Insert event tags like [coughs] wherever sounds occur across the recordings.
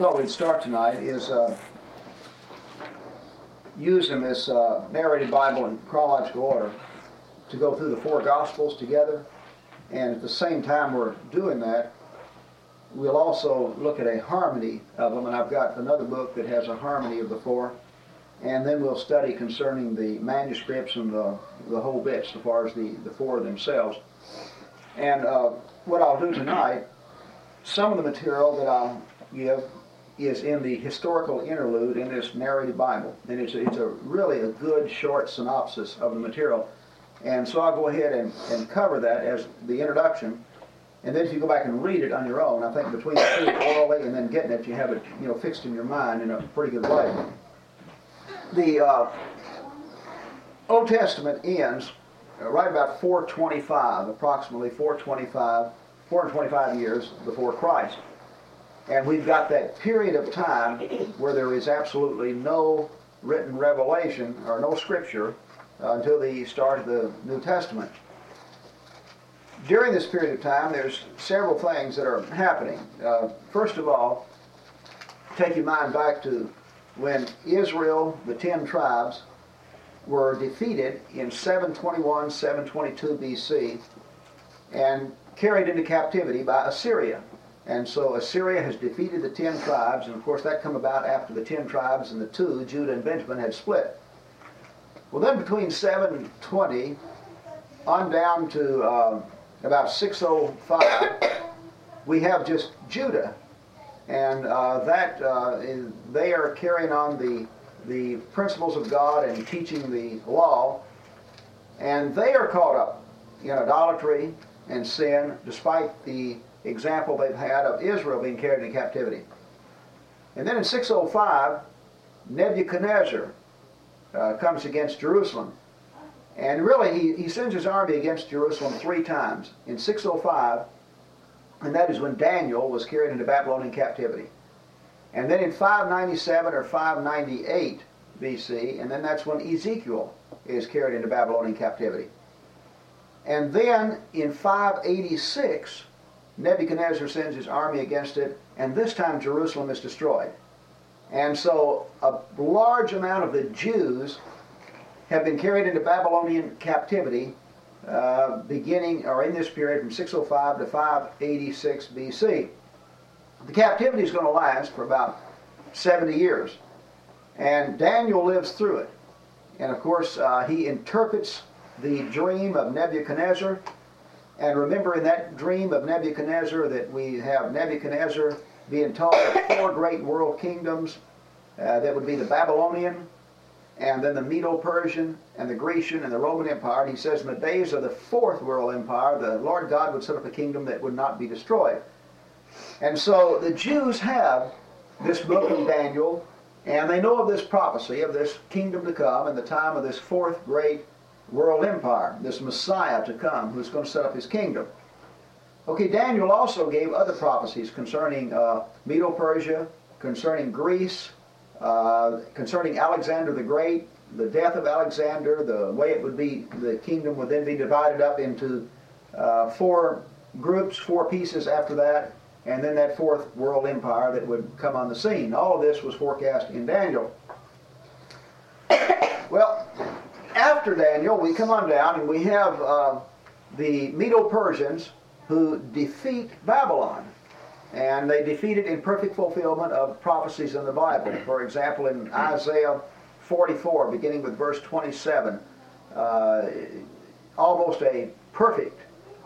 thought we'd start tonight is uh, using this uh, narrated Bible in chronological order to go through the four Gospels together. And at the same time we're doing that, we'll also look at a harmony of them. And I've got another book that has a harmony of the four. And then we'll study concerning the manuscripts and the, the whole bits as far as the, the four themselves. And uh, what I'll do tonight, some of the material that I'll give is in the historical interlude in this narrated Bible. And it's it's a really a good short synopsis of the material. And so I'll go ahead and, and cover that as the introduction. And then if you go back and read it on your own, I think between the two orally and then getting it, you have it you know fixed in your mind in a pretty good way. The uh, Old Testament ends right about 425, approximately 425, 425 years before Christ. And we've got that period of time where there is absolutely no written revelation or no scripture uh, until the start of the New Testament. During this period of time, there's several things that are happening. Uh, first of all, take your mind back to when Israel, the ten tribes, were defeated in 721, 722 BC, and carried into captivity by Assyria. And so Assyria has defeated the ten tribes, and of course that come about after the ten tribes and the two, Judah and Benjamin, had split. Well, then between 720 on down to uh, about 605, we have just Judah, and uh, that uh, they are carrying on the the principles of God and teaching the law, and they are caught up in idolatry and sin, despite the example they've had of Israel being carried into captivity. And then in 605, Nebuchadnezzar uh, comes against Jerusalem. And really, he, he sends his army against Jerusalem three times. In 605, and that is when Daniel was carried into Babylonian captivity. And then in 597 or 598 BC, and then that's when Ezekiel is carried into Babylonian captivity. And then in 586, Nebuchadnezzar sends his army against it, and this time Jerusalem is destroyed. And so a large amount of the Jews have been carried into Babylonian captivity uh, beginning or in this period from 605 to 586 BC. The captivity is going to last for about 70 years. And Daniel lives through it. And of course, uh, he interprets the dream of Nebuchadnezzar and remember in that dream of Nebuchadnezzar that we have Nebuchadnezzar being taught of four great world kingdoms uh, that would be the Babylonian, and then the Medo-Persian, and the Grecian, and the Roman Empire. And he says in the days of the fourth world empire, the Lord God would set up a kingdom that would not be destroyed. And so the Jews have this book of Daniel, and they know of this prophecy of this kingdom to come in the time of this fourth great world empire, this Messiah to come who's going to set up his kingdom. Okay, Daniel also gave other prophecies concerning uh, Medo Persia, concerning Greece, uh, concerning Alexander the Great, the death of Alexander, the way it would be, the kingdom would then be divided up into uh, four groups, four pieces after that, and then that fourth world empire that would come on the scene. All of this was forecast in Daniel. [coughs] Well, after Daniel, we come on down and we have uh, the Medo-Persians who defeat Babylon. And they defeat it in perfect fulfillment of prophecies in the Bible. For example, in Isaiah 44, beginning with verse 27, uh, almost a perfect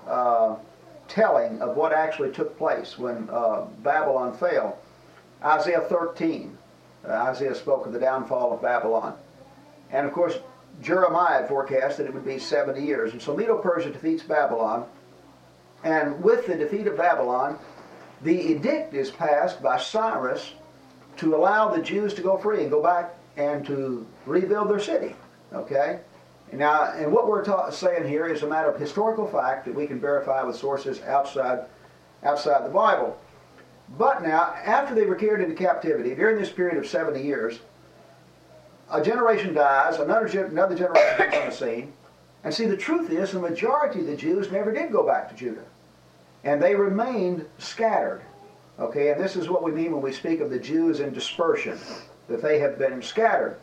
uh, telling of what actually took place when uh, Babylon fell. Isaiah 13, uh, Isaiah spoke of the downfall of Babylon. And of course, Jeremiah forecast that it would be 70 years. And so Medo Persia defeats Babylon. And with the defeat of Babylon, the edict is passed by Cyrus to allow the Jews to go free and go back and to rebuild their city. Okay? Now, and what we're ta- saying here is a matter of historical fact that we can verify with sources outside, outside the Bible. But now, after they were carried into captivity, during this period of 70 years, a generation dies, another, another generation comes on the scene. And see, the truth is, the majority of the Jews never did go back to Judah. And they remained scattered. Okay, and this is what we mean when we speak of the Jews in dispersion, that they have been scattered.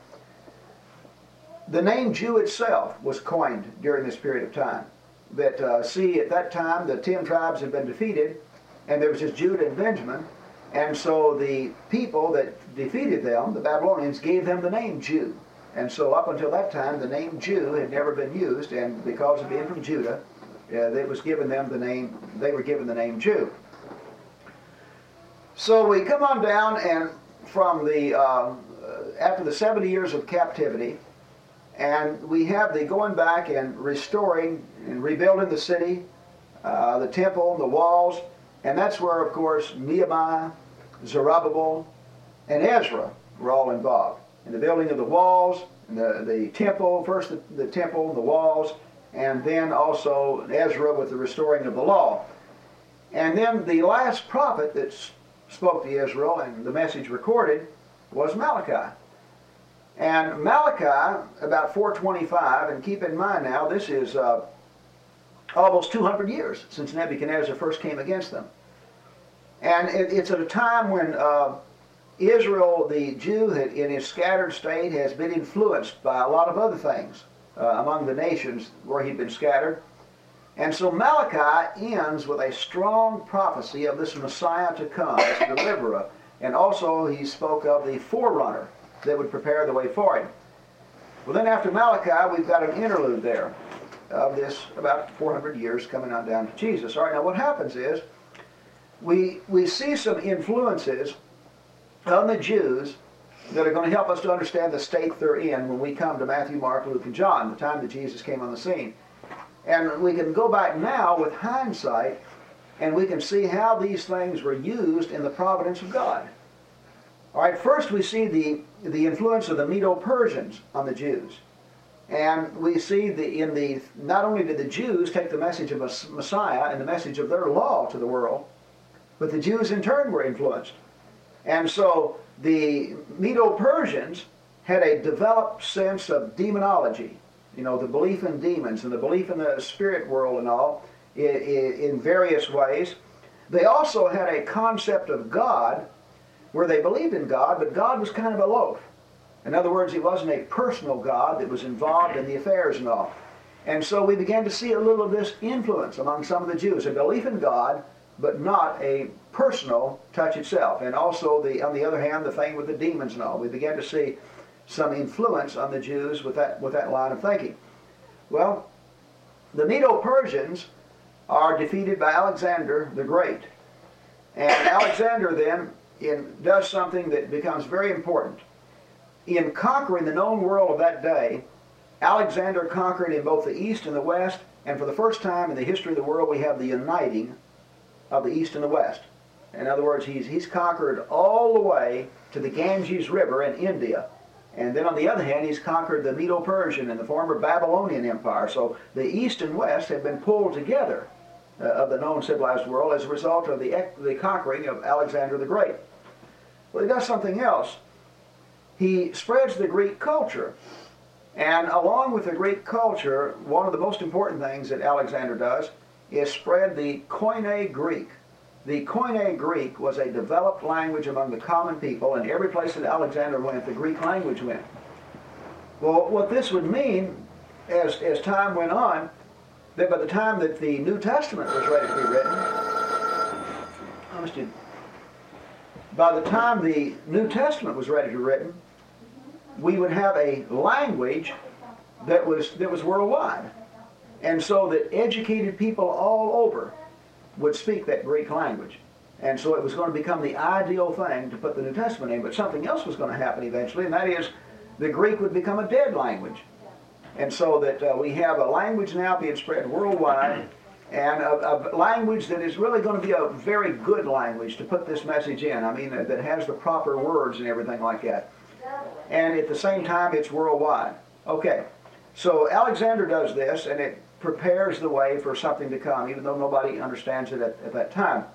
The name Jew itself was coined during this period of time. That, uh, see, at that time, the ten tribes had been defeated, and there was just Judah and Benjamin, and so the people that defeated them, the Babylonians, gave them the name Jew. And so up until that time, the name Jew had never been used, and because of being from Judah, uh, it was given them the name, they were given the name Jew. So we come on down, and from the, uh, after the 70 years of captivity, and we have the going back and restoring and rebuilding the city, uh, the temple, the walls, and that's where, of course, Nehemiah, Zerubbabel, and Ezra were all involved in the building of the walls, the, the temple, first the, the temple, the walls, and then also Ezra with the restoring of the law. And then the last prophet that spoke to Israel and the message recorded was Malachi. And Malachi, about 425, and keep in mind now, this is uh, almost 200 years since Nebuchadnezzar first came against them. And it, it's at a time when uh, Israel, the Jew, in his scattered state, has been influenced by a lot of other things uh, among the nations where he'd been scattered. And so Malachi ends with a strong prophecy of this Messiah to come, this [coughs] deliverer. And also he spoke of the forerunner that would prepare the way for him. Well, then after Malachi, we've got an interlude there of this about 400 years coming on down to Jesus. All right, now what happens is we, we see some influences on the Jews that are going to help us to understand the state they're in when we come to Matthew, Mark, Luke, and John, the time that Jesus came on the scene. And we can go back now with hindsight and we can see how these things were used in the providence of God. All right, first we see the, the influence of the Medo-Persians on the Jews. And we see the, in the, not only did the Jews take the message of a Messiah and the message of their law to the world, but the Jews in turn were influenced. And so the Medo-Persians had a developed sense of demonology, you know, the belief in demons and the belief in the spirit world and all, in, various ways. They also had a concept of God where they believed in God, but God was kind of aloof. In other words, he wasn't a personal God that was involved in the affairs and all. And so we began to see a little of this influence among some of the Jews, a belief in God, but not a personal touch itself. And also, the, on the other hand, the thing with the demons and all. We began to see some influence on the Jews with that, with that line of thinking. Well, the Medo-Persians are defeated by Alexander the Great. And Alexander then in, does something that becomes very important. In conquering the known world of that day, Alexander conquered in both the east and the west, and for the first time in the history of the world, we have the uniting of the east and the west. In other words, he's, he's conquered all the way to the Ganges River in India. And then on the other hand, he's conquered the Medo-Persian and the former Babylonian Empire. So the east and west have been pulled together uh, of the known civilized world as a result of the, the conquering of Alexander the Great. Well, he does something else. He spreads the Greek culture. And along with the Greek culture, one of the most important things that Alexander does is spread the Koine Greek. The Koine Greek was a developed language among the common people, and every place that Alexander went, the Greek language went. Well, what this would mean, as, as time went on, that by the time that the New Testament was ready to be written, by the time the New Testament was ready to be written, we would have a language that was, that was worldwide. And so that educated people all over would speak that Greek language. And so it was going to become the ideal thing to put the New Testament in. But something else was going to happen eventually, and that is the Greek would become a dead language. And so that uh, we have a language now being spread worldwide, and a, a, language that is really going to be a very good language to put this message in. I mean, that, that has the proper words and everything like that. And at the same time, it's worldwide. Okay, so Alexander does this, and it prepares the way for something to come, even though nobody understands it at, at that time.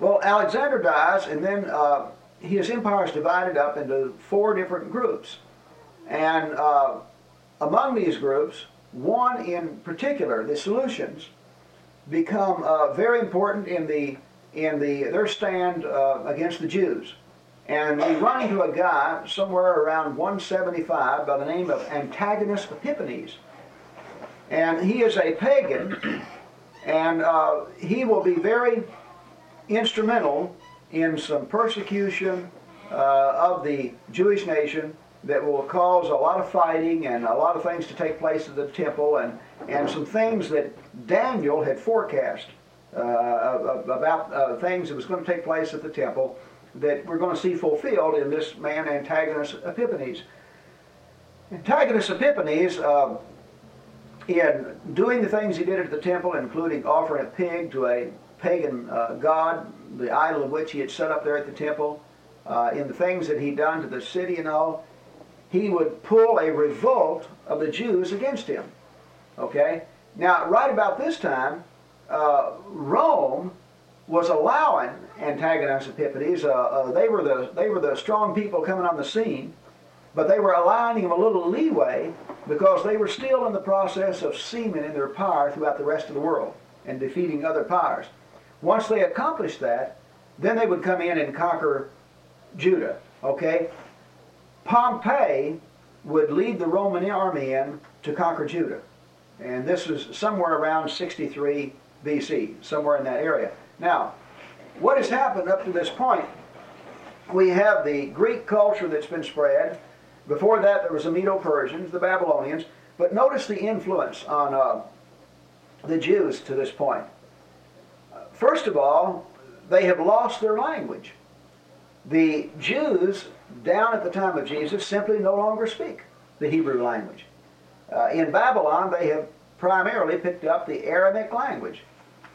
Well, Alexander dies, and then uh, his empire is divided up into four different groups. And uh, among these groups, one in particular, the Seleucians, become uh, very important in the in the their stand uh, against the Jews. And we run into a guy somewhere around 175 by the name of Antiochus Epiphanes. And he is a pagan, and uh, he will be very instrumental in some persecution uh, of the Jewish nation that will cause a lot of fighting and a lot of things to take place at the temple and, and some things that Daniel had forecast uh, about uh, things that was going to take place at the temple that we're going to see fulfilled in this man Antiochus Epiphanes. Antiochus Epiphanes, uh, in doing the things he did at the temple, including offering a pig to a pagan uh, god, the idol of which he had set up there at the temple, uh, in the things that he'd done to the city and all, he would pull a revolt of the Jews against him. Okay? Now, right about this time, uh, Rome was allowing Antiochus Epiphanes. Uh, uh, they were the they were the strong people coming on the scene, but they were allowing him a little leeway because they were still in the process of seeming in their power throughout the rest of the world and defeating other powers. Once they accomplished that, then they would come in and conquer Judah. Okay, Pompey would lead the Roman army in to conquer Judah, and this was somewhere around 63 BC, somewhere in that area. Now, what has happened up to this point? We have the Greek culture that's been spread. Before that, there was the Medo-Persians, the Babylonians. But notice the influence on uh, the Jews to this point. First of all, they have lost their language. The Jews, down at the time of Jesus, simply no longer speak the Hebrew language. Uh, in Babylon, they have primarily picked up the Aramaic language.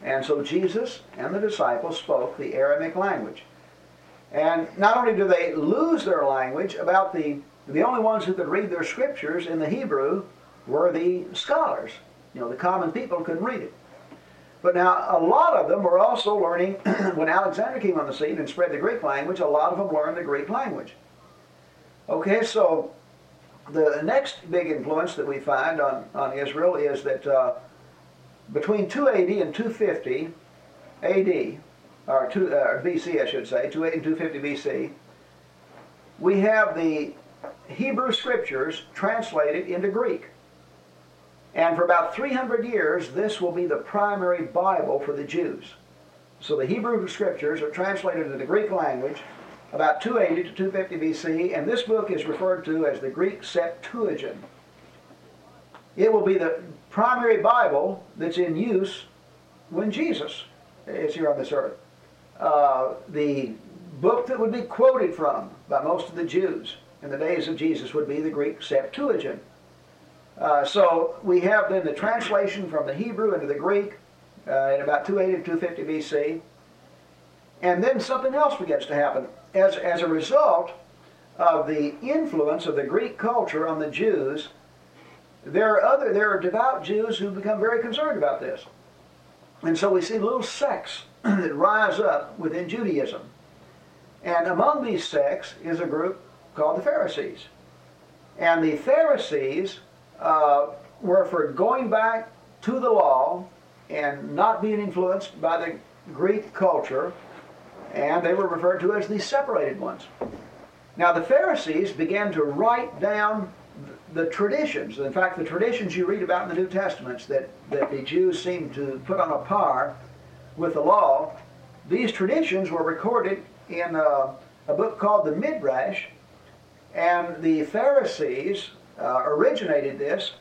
And so Jesus and the disciples spoke the Aramaic language. And not only do they lose their language, about the the only ones who could read their scriptures in the Hebrew were the scholars. You know, the common people couldn't read it. But now a lot of them were also learning [clears throat] when Alexander came on the scene and spread the Greek language, a lot of them learned the Greek language. Okay, so the next big influence that we find on, on Israel is that uh, between 280 and 250 AD, or, two, uh, BC, I should say, 280 and 250 BC, we have the Hebrew scriptures translated into Greek. And for about 300 years, this will be the primary Bible for the Jews. So the Hebrew scriptures are translated into the Greek language about 280 to 250 BC, and this book is referred to as the Greek Septuagint. It will be the primary Bible that's in use when Jesus is here on this earth. Uh, the book that would be quoted from by most of the Jews in the days of Jesus would be the Greek Septuagint. Uh, so we have then the translation from the Hebrew into the Greek uh, in about 280 to 250 BC. And then something else begins to happen. As, as a result of the influence of the Greek culture on the Jews, there are other there are devout Jews who become very concerned about this. And so we see little sects [clears throat] that rise up within Judaism. And among these sects is a group called the Pharisees. And the Pharisees uh, were for going back to the law and not being influenced by the Greek culture, and they were referred to as the separated ones. Now, the Pharisees began to write down the traditions. In fact, the traditions you read about in the New Testaments that, that the Jews seem to put on a par with the law, these traditions were recorded in a, a book called the Midrash, and the Pharisees uh, originated this,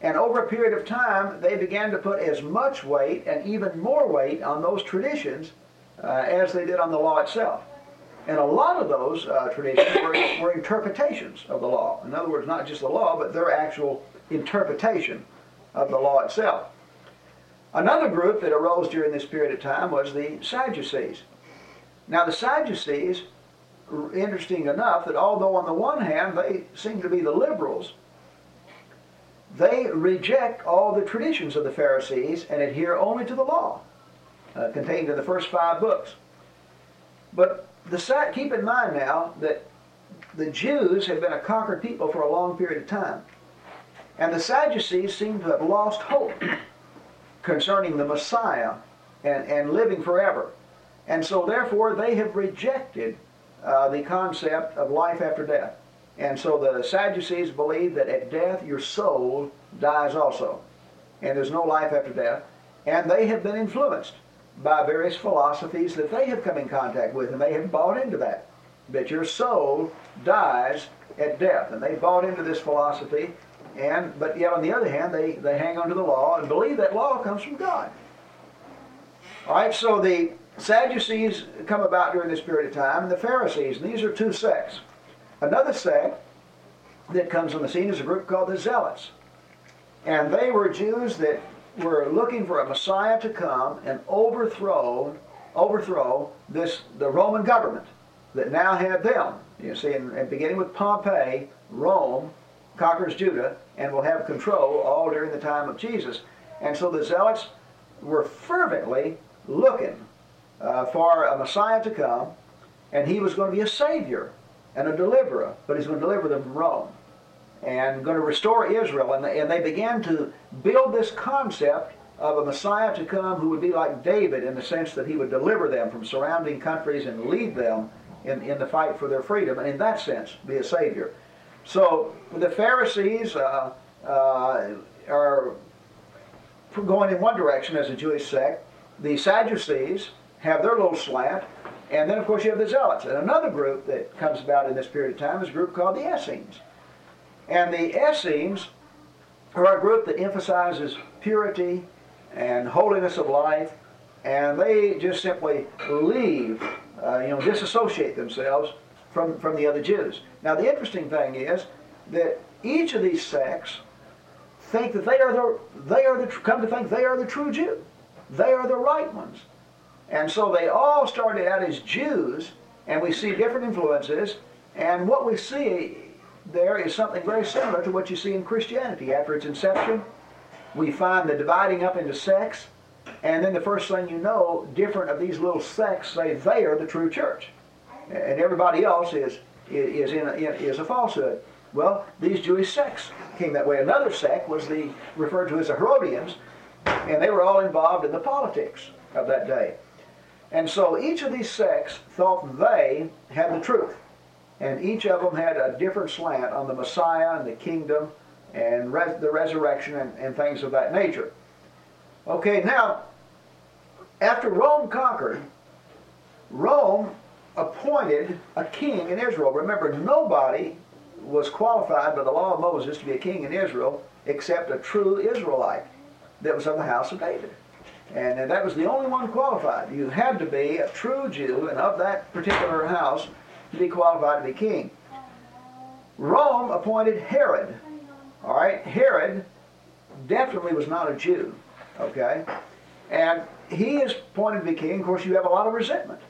and over a period of time, they began to put as much weight and even more weight on those traditions uh, as they did on the law itself. And a lot of those uh, traditions were, were interpretations of the law. In other words, not just the law, but their actual interpretation of the law itself. Another group that arose during this period of time was the Sadducees. Now, the Sadducees, interesting enough, that although on the one hand they seem to be the liberals, they reject all the traditions of the Pharisees and adhere only to the law uh, contained in the first five books. But the, keep in mind now that the Jews have been a conquered people for a long period of time. And the Sadducees seem to have lost hope concerning the Messiah and, and living forever. And so, therefore, they have rejected uh, the concept of life after death. And so the Sadducees believe that at death your soul dies also. And there's no life after death. And they have been influenced by various philosophies that they have come in contact with, and they have bought into that. That your soul dies at death. And they bought into this philosophy, and but yet on the other hand, they, they hang on to the law and believe that law comes from God. All right, so the Sadducees come about during this period of time, and the Pharisees, and these are two sects. Another sect that comes on the scene is a group called the Zealots. And they were Jews that were looking for a Messiah to come and overthrow overthrow this the Roman government that now had them. You see, and, and beginning with Pompey, Rome conquers Judah and will have control all during the time of Jesus. And so the Zealots were fervently looking uh, for a Messiah to come, and he was going to be a Savior and a deliverer, but he's going to deliver them from Rome and going to restore Israel. And they, and they began to build this concept of a Messiah to come who would be like David in the sense that he would deliver them from surrounding countries and lead them in, in the fight for their freedom, and in that sense, be a Savior. So the Pharisees uh, uh, are going in one direction as a Jewish sect. The Sadducees have their little slant, and then of course you have the Zealots. And another group that comes about in this period of time is a group called the Essenes. And the Essenes are a group that emphasizes purity and holiness of life, and they just simply leave, uh, you know, disassociate themselves from, from the other Jews. Now, the interesting thing is that each of these sects think that they are the, they are the, come to think they are the true Jew. They are the right ones. And so they all started out as Jews, and we see different influences, and what we see there is something very similar to what you see in Christianity. After its inception, we find the dividing up into sects, and then the first thing you know, different of these little sects say they are the true church, and everybody else is is in a, is a falsehood. Well, these Jewish sects came that way. Another sect was the referred to as the Herodians, and they were all involved in the politics of that day. And so each of these sects thought they had the truth and each of them had a different slant on the Messiah and the kingdom and res- the resurrection and, and things of that nature. Okay, now, after Rome conquered, Rome appointed a king in Israel. Remember, nobody was qualified by the law of Moses to be a king in Israel except a true Israelite that was of the house of David. And, that was the only one qualified. You had to be a true Jew and of that particular house to be qualified to be king. Rome appointed Herod. All right, Herod definitely was not a Jew. Okay, and he is appointed to be king. Of course, you have a lot of resentment.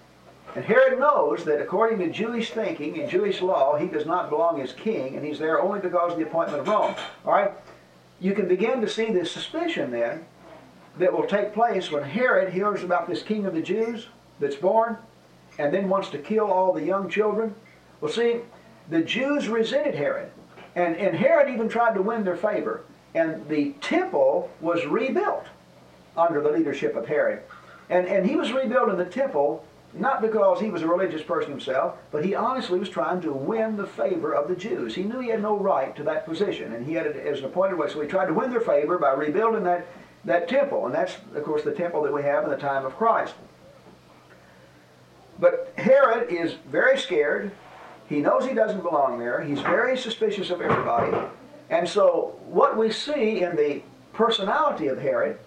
And Herod knows that according to Jewish thinking and Jewish law, he does not belong as king, and he's there only because of the appointment of Rome. All right, you can begin to see the suspicion then that will take place when Herod hears about this king of the Jews that's born, and then wants to kill all the young children. Well, see, the Jews resented Herod. And, and Herod even tried to win their favor. And the temple was rebuilt under the leadership of Herod. And, and he was rebuilding the temple not because he was a religious person himself, but he honestly was trying to win the favor of the Jews. He knew he had no right to that position, and he had it as an appointed way. So he tried to win their favor by rebuilding that, that temple. And that's, of course, the temple that we have in the time of Christ. But Herod is very scared. He knows he doesn't belong there. He's very suspicious of everybody. And so, what we see in the personality of Herod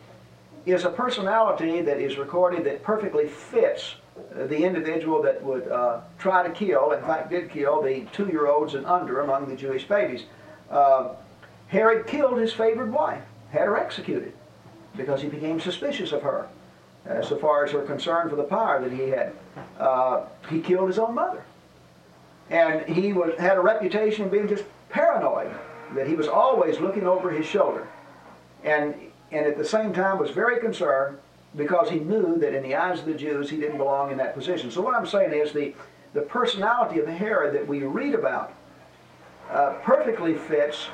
is a personality that is recorded that perfectly fits the individual that would uh, try to kill, in fact, did kill the two year olds and under among the Jewish babies. Uh, Herod killed his favored wife, had her executed, because he became suspicious of her uh, so far as her concern for the power that he had. Uh, he killed his own mother. And he was, had a reputation of being just paranoid, that he was always looking over his shoulder. And, and at the same time was very concerned because he knew that in the eyes of the Jews he didn't belong in that position. So what I'm saying is the, the personality of Herod that we read about uh, perfectly fits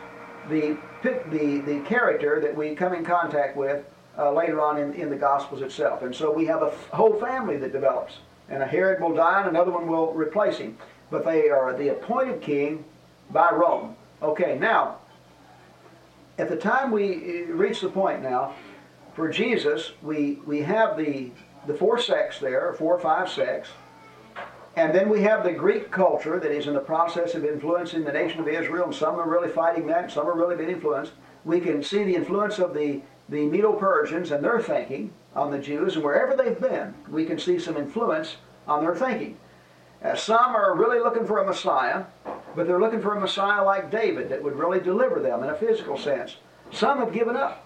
the, the, the character that we come in contact with uh, later on in, in the Gospels itself. And so we have a whole family that develops. And a Herod will die and another one will replace him. But they are the appointed king by Rome. Okay, now, at the time we uh, reach the point now, for Jesus, we, we have the, the four sects there, four or five sects. And then we have the Greek culture that is in the process of influencing the nation of Israel, and some are really fighting that, and some are really being influenced. We can see the influence of the, the Medo-Persians and their thinking on the Jews, and wherever they've been, we can see some influence on their thinking. Uh, some are really looking for a Messiah, but they're looking for a Messiah like David that would really deliver them in a physical sense. Some have given up,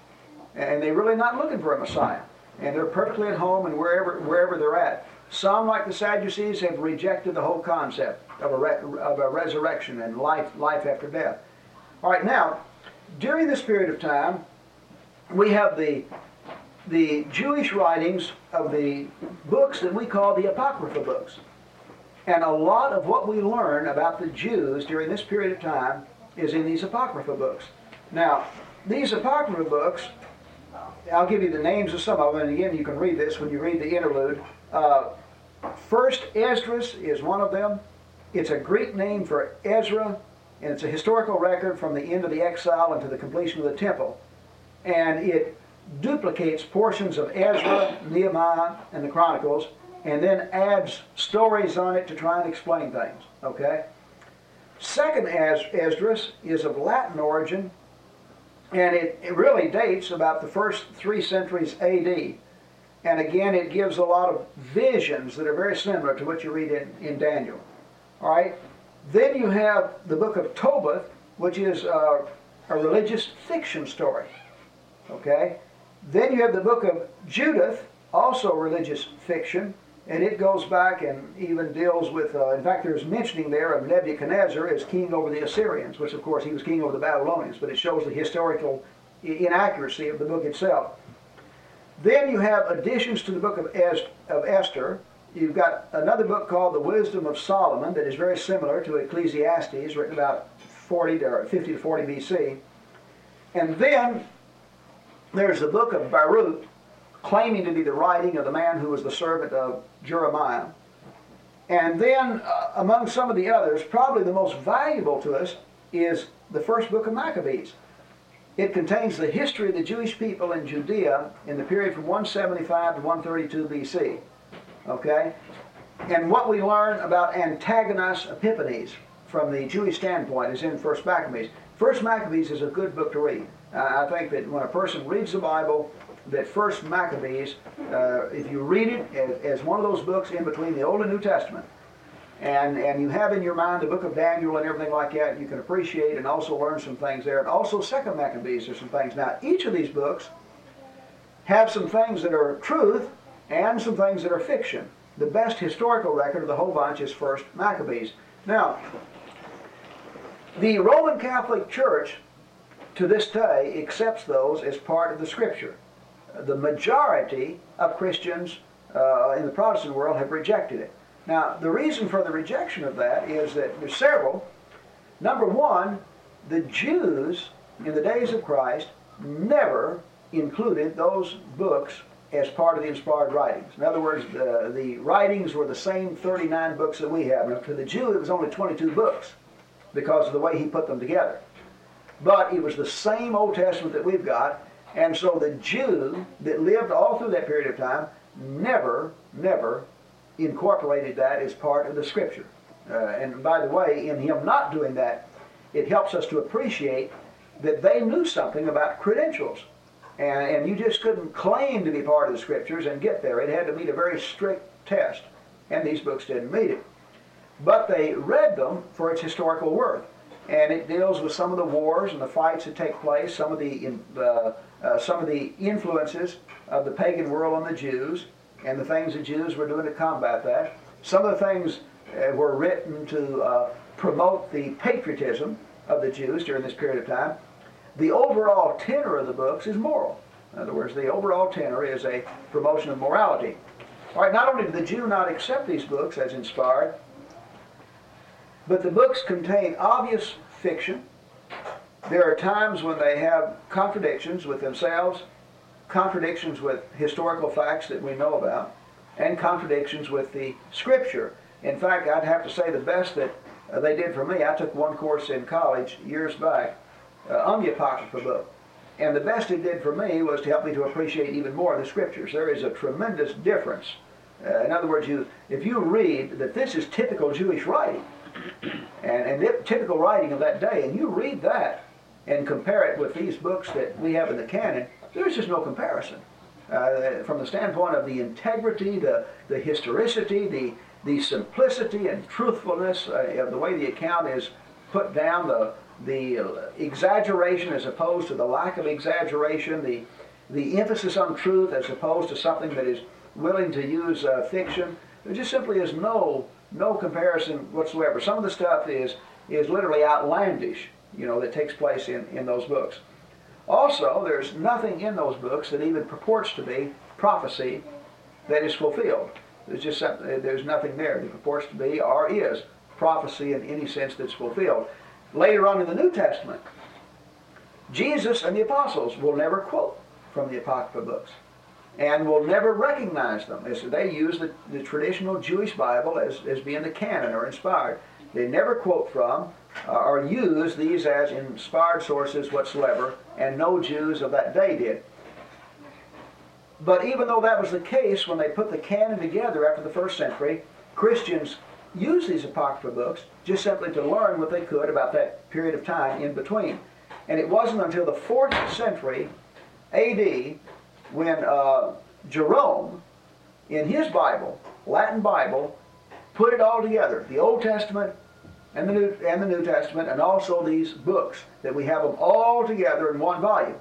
and they're really not looking for a Messiah, and they're perfectly at home and wherever wherever they're at. Some, like the Sadducees, have rejected the whole concept of a, of a resurrection and life, life after death. All right, now, during this period of time, we have the, the Jewish writings of the books that we call the Apocrypha books. And a lot of what we learn about the Jews during this period of time is in these Apocrypha books. Now, these Apocrypha books, I'll give you the names of some of them, and again, you can read this when you read the interlude. Uh, First Esdras is one of them. It's a Greek name for Ezra, and it's a historical record from the end of the exile to the completion of the temple. And it duplicates portions of Ezra, Nehemiah, and the Chronicles, and then adds stories on it to try and explain things. Okay? Second Esdras is of Latin origin, and it, it really dates about the first three centuries AD. And again, it gives a lot of visions that are very similar to what you read in, in Daniel. All right? Then you have the book of Tobit, which is a religious fiction story. Okay? Then you have the book of Judith, also religious fiction, and it goes back and even deals with, uh, in fact, there's mentioning there of Nebuchadnezzar as king over the Assyrians, which of course he was king over the Babylonians, but it shows the historical inaccuracy of the book itself. Then you have additions to the book of, of Esther. You've got another book called The Wisdom of Solomon that is very similar to Ecclesiastes, written about 40 to 50 to 40 BC. And then there's the book of Baruch, claiming to be the writing of the man who was the servant of Jeremiah. And then, uh, among some of the others, probably the most valuable to us is the first book of Maccabees. It contains the history of the Jewish people in Judea in the period from 175 to 132 BC. Okay? And what we learn about Antiochus Epiphanes from the Jewish standpoint is in First Maccabees. First Maccabees is a good book to read. Uh, I think that when a person reads the Bible, that First Maccabees, uh, if you read it as, as one of those books in between the Old and New Testament, and, and you have in your mind the book of Daniel and everything like that, you can appreciate and also learn some things there. And also Second Maccabees, there's some things. Now, each of these books have some things that are truth and some things that are fiction. The best historical record of the whole bunch is First Maccabees. Now, the Roman Catholic Church to this day accepts those as part of the Scripture. The majority of Christians uh, in the Protestant world have rejected it. Now, the reason for the rejection of that is that there's several. Number one, the Jews in the days of Christ never included those books as part of the inspired writings. In other words, the, the writings were the same 39 books that we have. Now, to the Jew, it was only 22 books because of the way he put them together. But it was the same Old Testament that we've got, and so the Jew that lived all through that period of time never, never incorporated that as part of the Scripture. Uh, and by the way, in him not doing that, it helps us to appreciate that they knew something about credentials. And, and you just couldn't claim to be part of the Scriptures and get there. It had to meet a very strict test. And these books didn't meet it. But they read them for its historical worth. And it deals with some of the wars and the fights that take place, some of the, uh, uh, some of the influences of the pagan world on the Jews, and the things the Jews were doing to combat that. Some of the things uh, were written to uh, promote the patriotism of the Jews during this period of time. The overall tenor of the books is moral. In other words, the overall tenor is a promotion of morality. All right, not only did the Jew not accept these books as inspired, but the books contain obvious fiction. There are times when they have contradictions with themselves contradictions with historical facts that we know about, and contradictions with the Scripture. In fact, I'd have to say the best that uh, they did for me, I took one course in college years back uh, on the Apocrypha book. And the best it did for me was to help me to appreciate even more the Scriptures. There is a tremendous difference. Uh, in other words, you, if you read that this is typical Jewish writing, and, and typical writing of that day, and you read that and compare it with these books that we have in the canon, there's just no comparison. Uh, from the standpoint of the integrity, the, the historicity, the, the simplicity and truthfulness uh, of the way the account is put down, the, the exaggeration as opposed to the lack of exaggeration, the, the emphasis on truth as opposed to something that is willing to use uh, fiction. There just simply is no no comparison whatsoever. Some of the stuff is is literally outlandish, you know, that takes place in, in those books. Also, there's nothing in those books that even purports to be prophecy that is fulfilled. There's just something, uh, there's nothing there that purports to be or is prophecy in any sense that's fulfilled. Later on in the New Testament, Jesus and the apostles will never quote from the Apocrypha books and will never recognize them. They use the, the traditional Jewish Bible as, as being the canon or inspired. They never quote from uh, or use these as inspired sources whatsoever, and no Jews of that day did. But even though that was the case when they put the canon together after the first century, Christians used these Apocrypha books just simply to learn what they could about that period of time in between. And it wasn't until the 4th century AD when uh, Jerome, in his Bible, Latin Bible, put it all together, the Old Testament and the New, and the New Testament, and also these books, that we have them all together in one volume.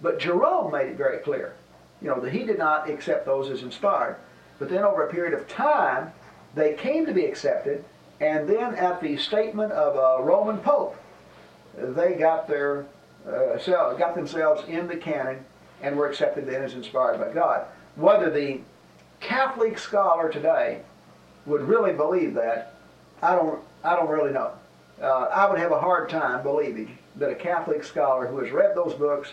But Jerome made it very clear, you know, that he did not accept those as inspired. But then over a period of time, they came to be accepted, and then at the statement of a Roman Pope, they got their uh, got themselves in the canon and were accepted then as inspired by God. Whether the Catholic scholar today would really believe that, I don't, I don't really know. Uh, I would have a hard time believing that a Catholic scholar who has read those books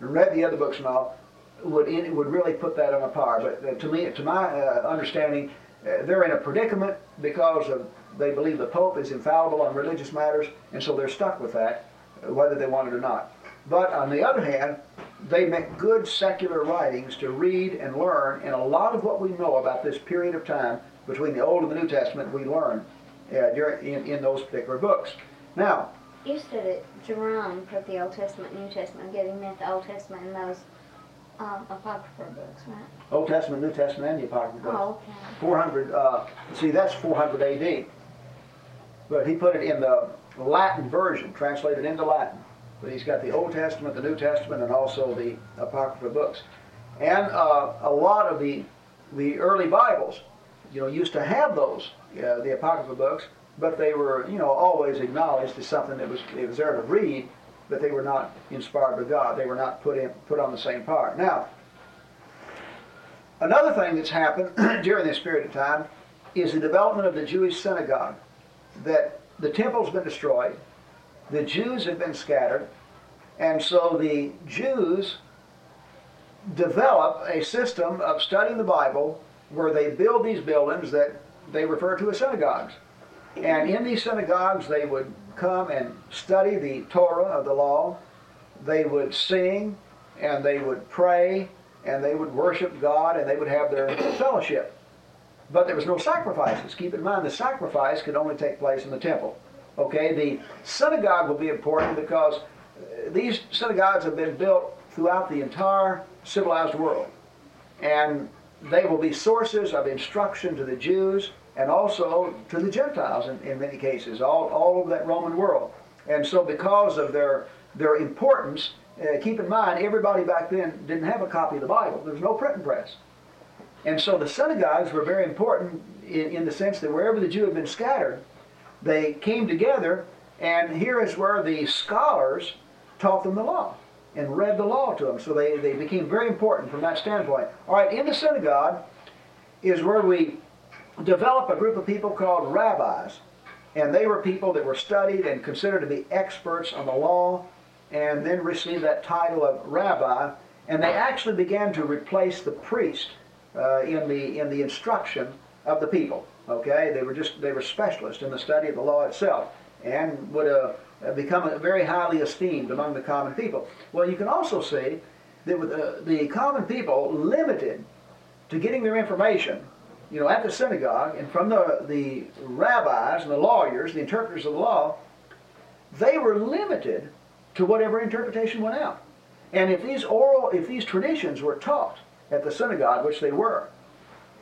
and read the other books and all would in, would really put that on a par. But uh, to me, to my uh, understanding, uh, they're in a predicament because of they believe the Pope is infallible on religious matters, and so they're stuck with that, whether they want it or not. But on the other hand, they make good secular writings to read and learn, and a lot of what we know about this period of time between the Old and the New Testament we learn uh, during, in, in those particular books. Now, you said that Jerome put the Old Testament, New Testament, getting meant the Old Testament and those um, Apocrypha books, right? Old Testament, New Testament, and the Apocrypha books. Oh, okay. 400, uh, see, that's 400 AD. But he put it in the Latin version, translated into Latin. But he's got the Old Testament, the New Testament, and also the Apocrypha books. And uh, a lot of the, the early Bibles, you know, used to have those, uh, the Apocrypha books, but they were, you know, always acknowledged as something that was, it was there to read, but they were not inspired by God. They were not put, in, put on the same par. Now, another thing that's happened [clears throat] during this period of time is the development of the Jewish synagogue. That the temple's been destroyed, the Jews have been scattered, and so the Jews develop a system of studying the Bible where they build these buildings that they refer to as synagogues. And in these synagogues, they would come and study the Torah of the law. They would sing and they would pray and they would worship God and they would have their fellowship. But there was no sacrifices. Keep in mind, the sacrifice could only take place in the temple. Okay, the synagogue will be important because uh, these synagogues have been built throughout the entire civilized world. And they will be sources of instruction to the Jews and also to the Gentiles in, in many cases, all, all over that Roman world. And so, because of their, their importance, uh, keep in mind, everybody back then didn't have a copy of the Bible. There was no printing press. And so the synagogues were very important in, in the sense that wherever the Jew had been scattered, they came together, and here is where the scholars taught them the law and read the law to them. So they, they became very important from that standpoint. All right, in the synagogue is where we develop a group of people called rabbis. And they were people that were studied and considered to be experts on the law and then received that title of rabbi. And they actually began to replace the priest uh, in, the, in the instruction of the people. Okay, they were just they were specialists in the study of the law itself, and would uh, become very highly esteemed among the common people. Well, you can also see that with uh, the common people limited to getting their information, you know, at the synagogue and from the the rabbis and the lawyers, the interpreters of the law, they were limited to whatever interpretation went out. And if these oral, if these traditions were taught at the synagogue, which they were,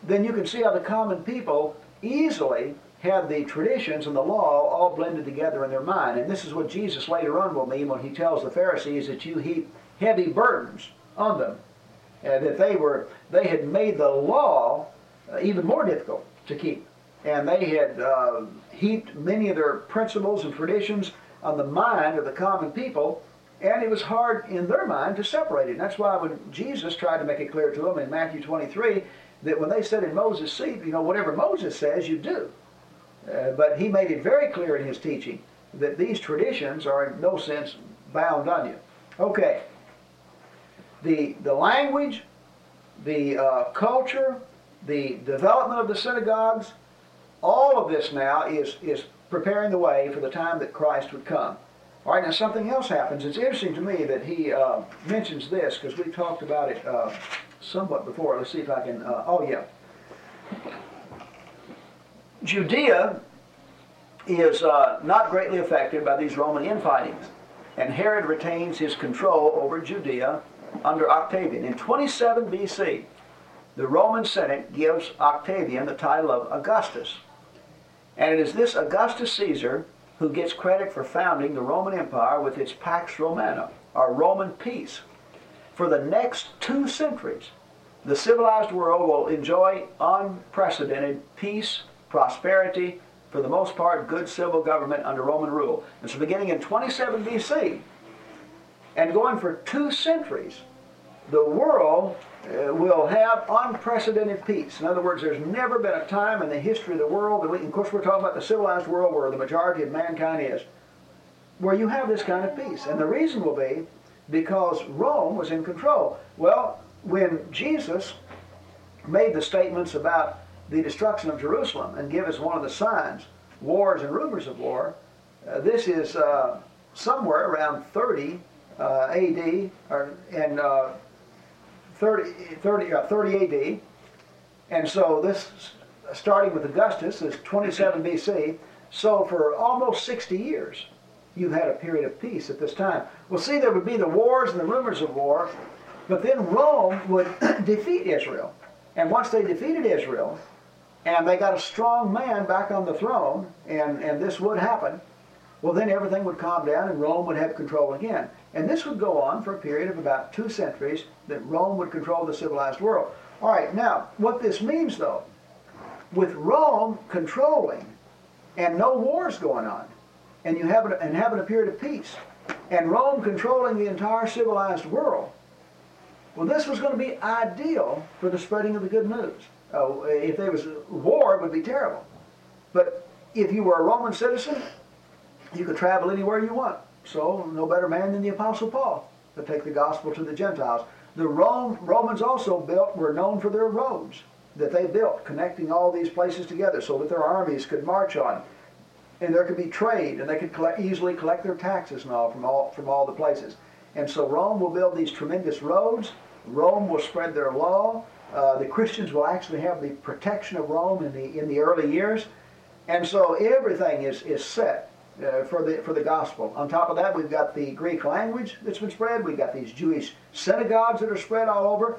then you can see how the common people easily had the traditions and the law all blended together in their mind. And this is what Jesus later on will mean when he tells the Pharisees that you heap heavy burdens on them. And that they were they had made the law uh, even more difficult to keep. And they had uh, heaped many of their principles and traditions on the mind of the common people, and it was hard in their mind to separate it. And that's why when Jesus tried to make it clear to them in Matthew 23 that when they said in Moses' seat, you know, whatever Moses says, you do. Uh, but he made it very clear in his teaching that these traditions are in no sense bound on you. Okay. The, the language, the uh, culture, the development of the synagogues, all of this now is, is preparing the way for the time that Christ would come. All right, now something else happens. It's interesting to me that he uh, mentions this because we talked about it uh, somewhat before. Let's see if I can. Uh, oh, yeah. Judea is uh, not greatly affected by these Roman infightings, and Herod retains his control over Judea under Octavian. In 27 BC, the Roman Senate gives Octavian the title of Augustus. And it is this Augustus Caesar who gets credit for founding the Roman Empire with its Pax Romana, or Roman peace. For the next two centuries, the civilized world will enjoy unprecedented peace, prosperity, for the most part, good civil government under Roman rule. And so, beginning in 27 BC and going for two centuries, the world uh, will have unprecedented peace. In other words, there's never been a time in the history of the world, we, of course we're talking about the civilized world where the majority of mankind is, where you have this kind of peace. And the reason will be because Rome was in control. Well, when Jesus made the statements about the destruction of Jerusalem and give us one of the signs, wars and rumors of war, uh, this is uh, somewhere around 30 uh, AD, or, and uh, 30, 30, uh, 30 AD. And so this, starting with Augustus, is 27 BC. So for almost 60 years, you've had a period of peace at this time. Well, see, there would be the wars and the rumors of war, but then Rome would [clears throat] defeat Israel. And once they defeated Israel, and they got a strong man back on the throne, and, and this would happen, well, then everything would calm down and Rome would have control again. And this would go on for a period of about two centuries that Rome would control the civilized world. All right, now, what this means, though, with Rome controlling and no wars going on, and you have and having a period of peace, and Rome controlling the entire civilized world, well, this was going to be ideal for the spreading of the good news. Uh, if there was war, it would be terrible. But if you were a Roman citizen, you could travel anywhere you want. So, no better man than the Apostle Paul to take the gospel to the Gentiles. The Rome, Romans also built, were known for their roads that they built, connecting all these places together so that their armies could march on. And there could be trade, and they could collect, easily collect their taxes and all from, all from all the places. And so Rome will build these tremendous roads. Rome will spread their law. Uh, the Christians will actually have the protection of Rome in the, in the early years. And so everything is, is set uh, for the for the gospel. On top of that, we've got the Greek language that's been spread. We've got these Jewish synagogues that are spread all over.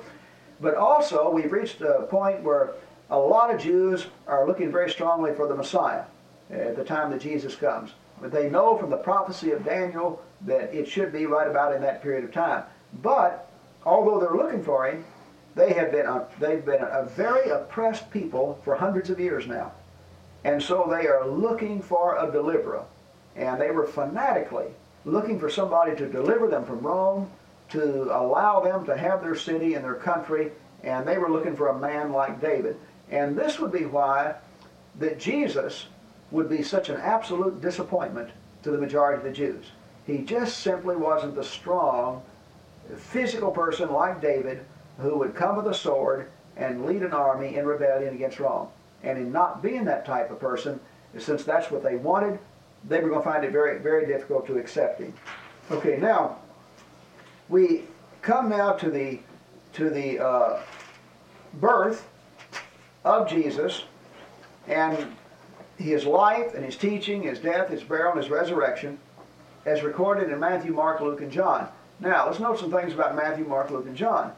But also, we've reached a point where a lot of Jews are looking very strongly for the Messiah at the time that Jesus comes. But they know from the prophecy of Daniel that it should be right about in that period of time. But although they're looking for him, they have been a, they've been a very oppressed people for hundreds of years now. And so they are looking for a deliverer and they were fanatically looking for somebody to deliver them from Rome, to allow them to have their city and their country, and they were looking for a man like David. And this would be why that Jesus would be such an absolute disappointment to the majority of the Jews. He just simply wasn't the strong physical person like David who would come with a sword and lead an army in rebellion against Rome. And in not being that type of person, since that's what they wanted, they were going to find it very, very difficult to accept him. Okay, now we come now to the to the uh, birth of Jesus and his life and his teaching, his death, his burial, and his resurrection, as recorded in Matthew, Mark, Luke, and John. Now, let's note some things about Matthew, Mark, Luke, and John.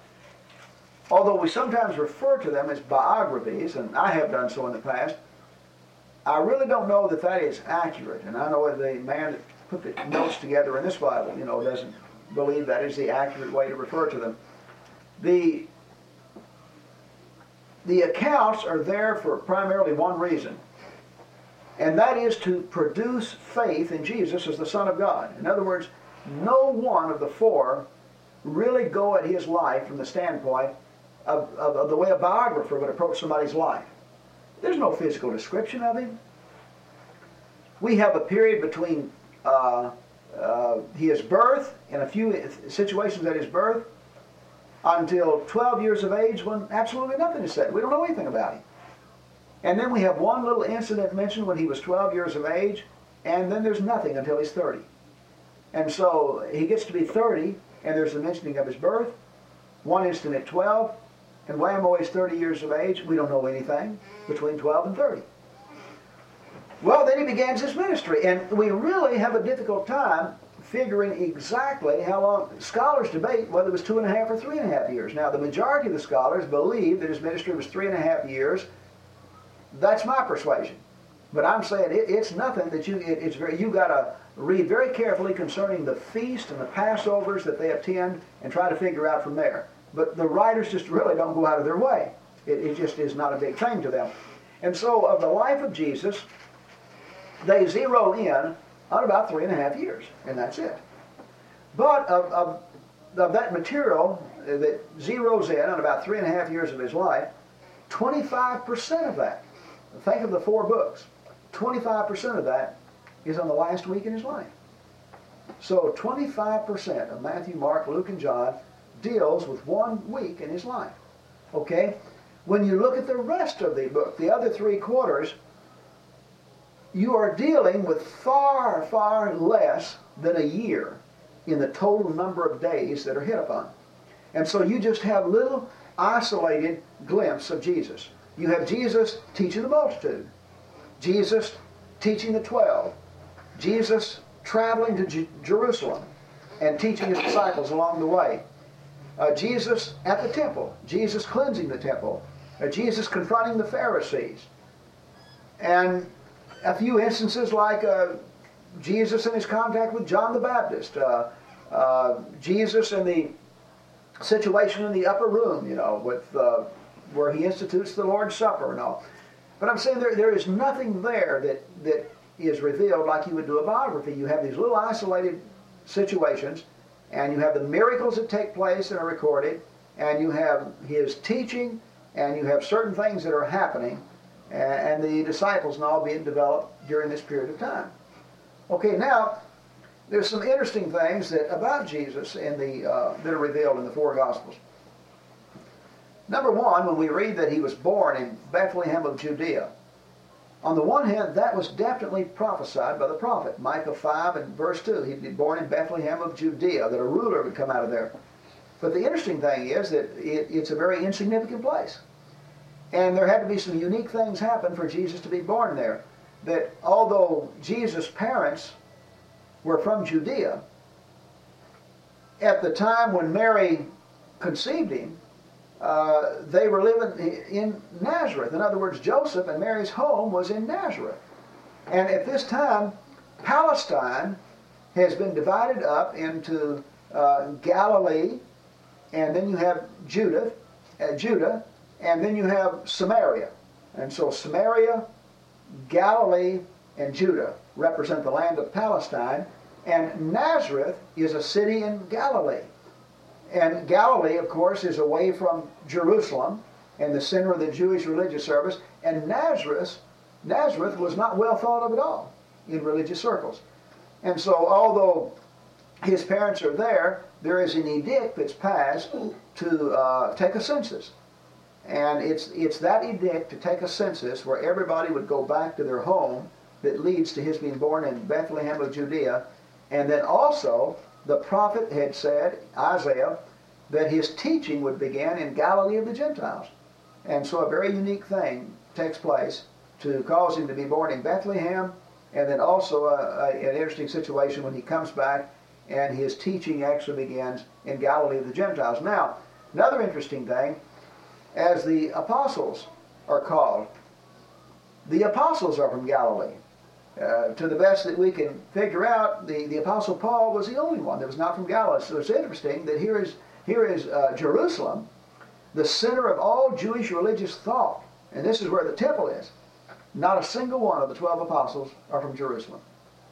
Although we sometimes refer to them as biographies, and I have done so in the past, I really don't know that that is accurate. And I know the man that put the notes together in this Bible, you know, doesn't believe that is the accurate way to refer to them. The, the accounts are there for primarily one reason, and that is to produce faith in Jesus as the Son of God. In other words, no one of the four really go at his life from the standpoint of, of, the way a biographer would approach somebody's life. There's no physical description of him. We have a period between uh, uh, his birth and a few situations at his birth until 12 years of age when absolutely nothing is said. We don't know anything about him. And then we have one little incident mentioned when he was 12 years of age, and then there's nothing until he's 30. And so he gets to be 30, and there's the mentioning of his birth, one incident at 12, and Whammo is 30 years of age. We don't know anything between 12 and 30. Well, then he begins his ministry, and we really have a difficult time figuring exactly how long. Scholars debate whether it was two and a half or three and a half years. Now, the majority of the scholars believe that his ministry was three and a half years. That's my persuasion. But I'm saying it, it's nothing that you. It, it's very. You got to read very carefully concerning the feast and the Passovers that they attend, and try to figure out from there. But the writers just really don't go out of their way. It, it just is not a big thing to them. And so, of the life of Jesus, they zero in on about three and a half years, and that's it. But of, of, of that material that zeroes in on about three and a half years of his life, 25% of that, think of the four books, 25% of that is on the last week in his life. So 25% of Matthew, Mark, Luke, and John deals with one week in his life. Okay? When you look at the rest of the book, the other three quarters, you are dealing with far, far less than a year in the total number of days that are hit upon. And so you just have little isolated glimpse of Jesus. You have Jesus teaching the multitude, Jesus teaching the twelve, Jesus traveling to J- Jerusalem and teaching his disciples along the way. Uh, Jesus at the temple, Jesus cleansing the temple, uh, Jesus confronting the Pharisees, and a few instances like uh, Jesus in his contact with John the Baptist, uh, uh, Jesus in the situation in the upper room, you know, with uh, where he institutes the Lord's Supper and all. But I'm saying there, there is nothing there that, that is revealed like you would do a biography. You have these little isolated situations, and you have the miracles that take place and are recorded, and you have his teaching, and you have certain things that are happening, and, the disciples and all being developed during this period of time. Okay, now there's some interesting things that about Jesus in the uh, that are revealed in the four Gospels. Number one, when we read that he was born in Bethlehem of Judea, on the one hand, that was definitely prophesied by the prophet. Micah 5 and verse 2. He'd be born in Bethlehem of Judea, that a ruler would come out of there. But the interesting thing is that it, it's a very insignificant place. And there had to be some unique things happen for Jesus to be born there. That although Jesus' parents were from Judea, at the time when Mary conceived him, uh, they were living in Nazareth. In other words, Joseph and Mary's home was in Nazareth. And at this time, Palestine has been divided up into uh, Galilee, and then you have Judah, uh, Judah, and then you have Samaria. And so Samaria, Galilee, and Judah represent the land of Palestine, and Nazareth is a city in Galilee. And Galilee, of course, is away from Jerusalem and the center of the Jewish religious service. And Nazareth, Nazareth was not well thought of at all in religious circles. And so, although his parents are there, there is an edict that's passed to uh, take a census. And it's, it's that edict to take a census where everybody would go back to their home that leads to his being born in Bethlehem of Judea. And then also, the prophet had said, Isaiah, that his teaching would begin in Galilee of the Gentiles. And so a very unique thing takes place to cause him to be born in Bethlehem, and then also a, a, an interesting situation when he comes back and his teaching actually begins in Galilee of the Gentiles. Now, another interesting thing, as the apostles are called, the apostles are from Galilee. Uh, to the best that we can figure out, the, the apostle Paul was the only one that was not from Galilee. So it's interesting that here is, here is uh, Jerusalem, the center of all Jewish religious thought. And this is where the temple is. Not a single one of the 12 apostles are from Jerusalem.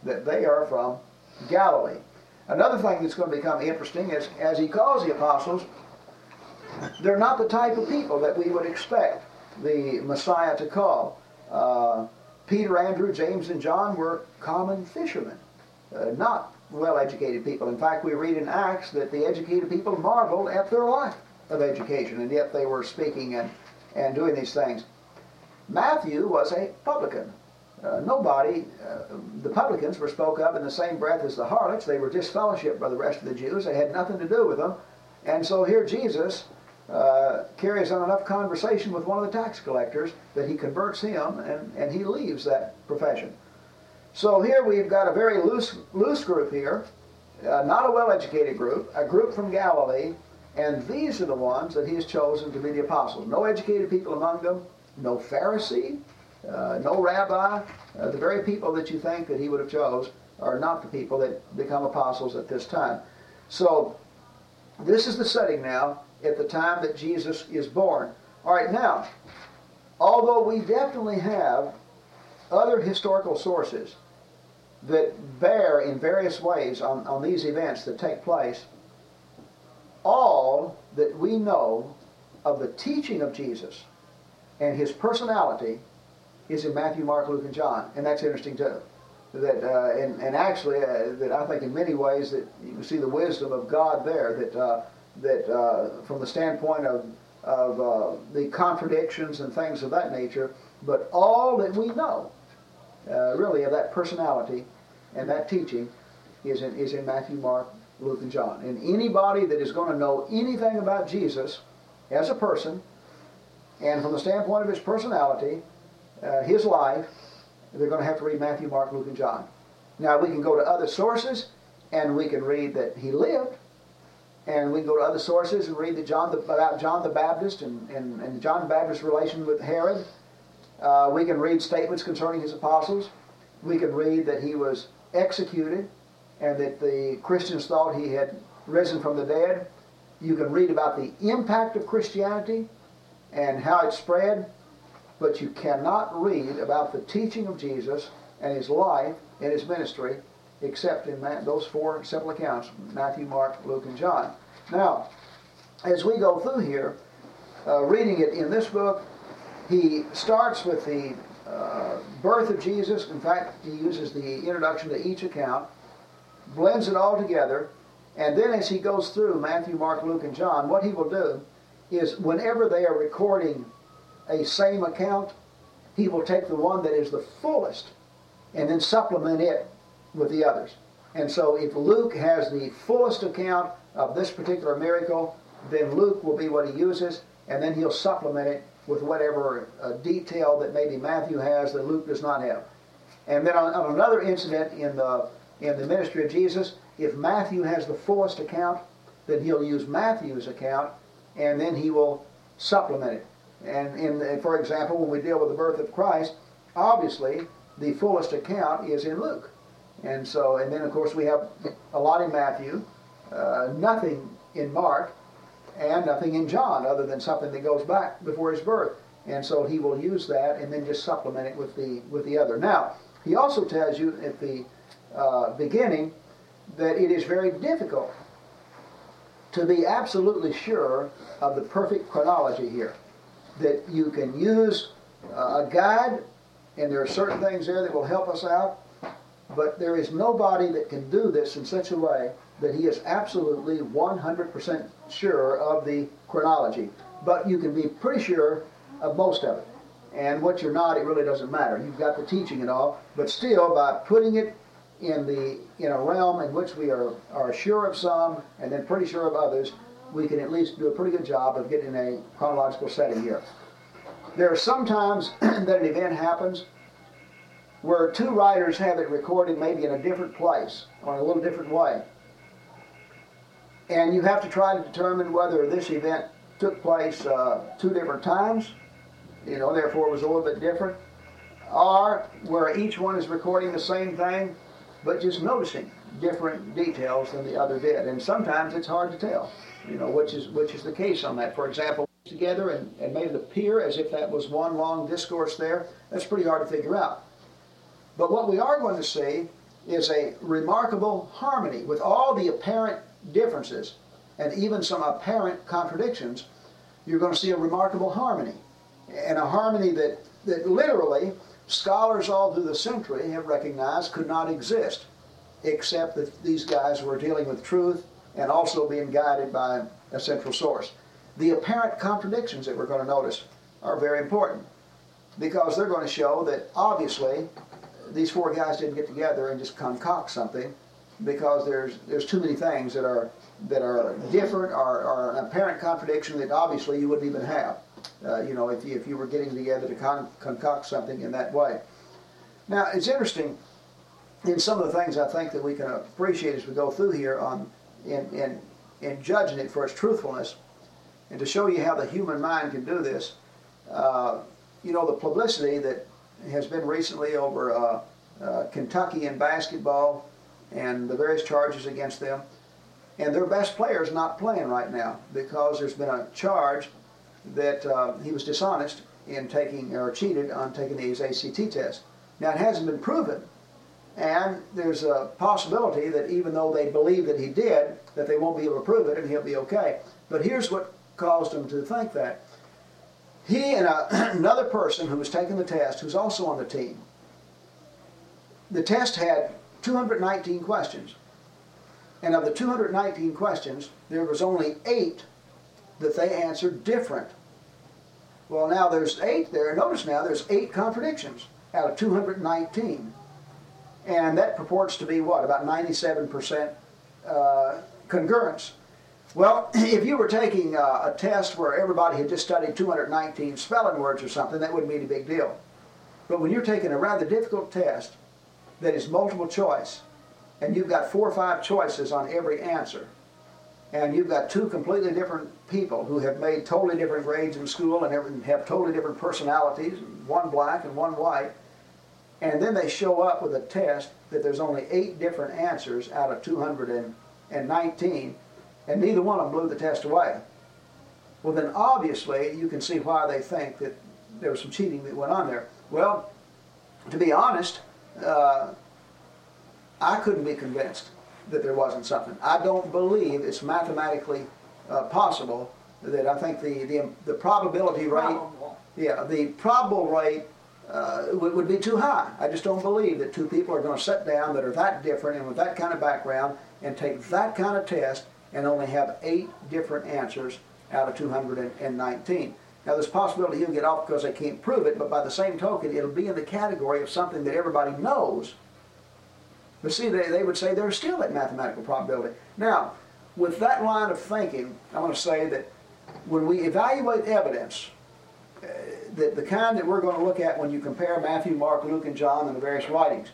That they are from Galilee. Another thing that's going to become interesting is as he calls the apostles, they're not the type of people that we would expect the Messiah to call. Uh, Peter, Andrew, James, and John were common fishermen, uh, not well educated people. In fact, we read in Acts that the educated people marveled at their lack of education, and yet they were speaking and, and doing these things. Matthew was a publican. Uh, nobody, uh, the publicans were spoke of in the same breath as the harlots. They were disfellowshipped by the rest of the Jews. They had nothing to do with them. And so here Jesus uh, carries on enough conversation with one of the tax collectors that he converts him and, and he leaves that profession. So here we've got a very loose, loose group here, uh, not a well-educated group, a group from Galilee, and these are the ones that he has chosen to be the apostles. No educated people among them, no Pharisee, uh, no rabbi. Uh, the very people that you think that he would have chose are not the people that become apostles at this time. So this is the setting now at the time that Jesus is born. All right, now, although we definitely have other historical sources that bear in various ways on, on these events that take place, all that we know of the teaching of Jesus and his personality is in Matthew, Mark, Luke, and John, and that's interesting too. That uh, and, and actually, uh, that I think in many ways that you can see the wisdom of God there. That uh, that uh, from the standpoint of of uh, the contradictions and things of that nature, but all that we know, uh, really, of that personality and that teaching, is in is in Matthew, Mark, Luke, and John. And anybody that is going to know anything about Jesus as a person and from the standpoint of his personality, uh, his life, they're going to have to read Matthew, Mark, Luke, and John. Now, we can go to other sources and we can read that he lived, and we can go to other sources and read that John the, about John the Baptist and, and, and John the Baptist's relation with Herod. Uh, we can read statements concerning his apostles. We can read that he was executed and that the Christians thought he had risen from the dead. You can read about the impact of Christianity and how it spread, but you cannot read about the teaching of Jesus and his life and his ministry except in those four simple accounts Matthew, Mark, Luke, and John. Now, as we go through here, uh, reading it in this book, he starts with the uh, birth of Jesus. In fact, he uses the introduction to each account, blends it all together, and then as he goes through Matthew, Mark, Luke, and John, what he will do is whenever they are recording a same account, he will take the one that is the fullest and then supplement it with the others. And so if Luke has the fullest account of this particular miracle, then Luke will be what he uses, and then he'll supplement it with whatever uh, detail that maybe Matthew has that Luke does not have. And then on, on another incident in the in the ministry of Jesus, if Matthew has the fullest account, then he'll use Matthew's account, and then he will supplement it. And in, for example, when we deal with the birth of Christ, obviously the fullest account is in Luke. And so, and then of course we have a lot in Matthew, uh, nothing in Mark, and nothing in John other than something that goes back before his birth. And so he will use that and then just supplement it with the with the other. Now, he also tells you at the uh, beginning that it is very difficult to be absolutely sure of the perfect chronology here. That you can use uh, a guide, and there are certain things there that will help us out, But there is nobody that can do this in such a way that he is absolutely 100% sure of the chronology. But you can be pretty sure of most of it. And what you're not, it really doesn't matter. You've got the teaching and all, but still, by putting it in the in a realm in which we are, are sure of some and then pretty sure of others, we can at least do a pretty good job of getting a chronological setting here. There are some times [clears throat] that an event happens where two writers have it recorded maybe in a different place or in a little different way. And you have to try to determine whether this event took place uh, two different times, you know, therefore it was a little bit different, or where each one is recording the same thing, but just noticing different details than the other did. And sometimes it's hard to tell, you know, which is which is the case on that. For example, together and, and made it appear as if that was one long discourse there. That's pretty hard to figure out. But what we are going to see is a remarkable harmony with all the apparent differences and even some apparent contradictions. You're going to see a remarkable harmony. And a harmony that, that literally scholars all through the century have recognized could not exist except that these guys were dealing with truth and also being guided by a central source. The apparent contradictions that we're going to notice are very important because they're going to show that obviously these four guys didn't get together and just concoct something because there's there's too many things that are that are different or, or an apparent contradiction that obviously you wouldn't even have. Uh, you know, if you, if you were getting together to con- concoct something in that way. Now, it's interesting in some of the things I think that we can appreciate as we go through here on in, in, in judging it for its truthfulness. And to show you how the human mind can do this, uh, you know, the publicity that has been recently over uh, uh, Kentucky in basketball and the various charges against them. And their best player is not playing right now because there's been a charge that uh, he was dishonest in taking or cheated on taking his ACT test. Now, it hasn't been proven. And there's a possibility that even though they believe that he did, that they won't be able to prove it and he'll be okay. But here's what caused them to think that. He and a, [clears throat] another person who was taking the test, who's also on the team, the test had 219 questions. And of the 219 questions, there was only eight that they answered different. Well, now there's eight there. Notice now there's eight contradictions out of 219. And that purports to be what? About 97% uh, congruence. Well, [clears throat] if you were taking uh, a test where everybody had just studied 219 spelling words or something, that wouldn't be a big deal. But when you're taking a rather difficult test that is multiple choice, and you've got four or five choices on every answer, and you've got two completely different people who have made totally different grades in school and have totally different personalities, one black and one white, and then they show up with a test that there's only eight different answers out of 219, and neither one of them blew the test away. Well, then obviously you can see why they think that there was some cheating that went on there. Well, to be honest, uh, I couldn't be convinced that there wasn't something. I don't believe it's mathematically uh, possible that I think the, the, the probability rate, Probable. yeah, the probable rate uh, would, would be too high. I just don't believe that two people are going to sit down that are that different and with that kind of background and take that kind of test and only have eight different answers out of 219. Now, there's a possibility he'll get off because they can't prove it, but by the same token, it'll be in the category of something that everybody knows. But see, they, they would say there's still that mathematical probability. Now, with that line of thinking, I want to say that when we evaluate evidence, uh, the, the kind that we're going to look at when you compare Matthew, Mark, Luke, and John and the various writings,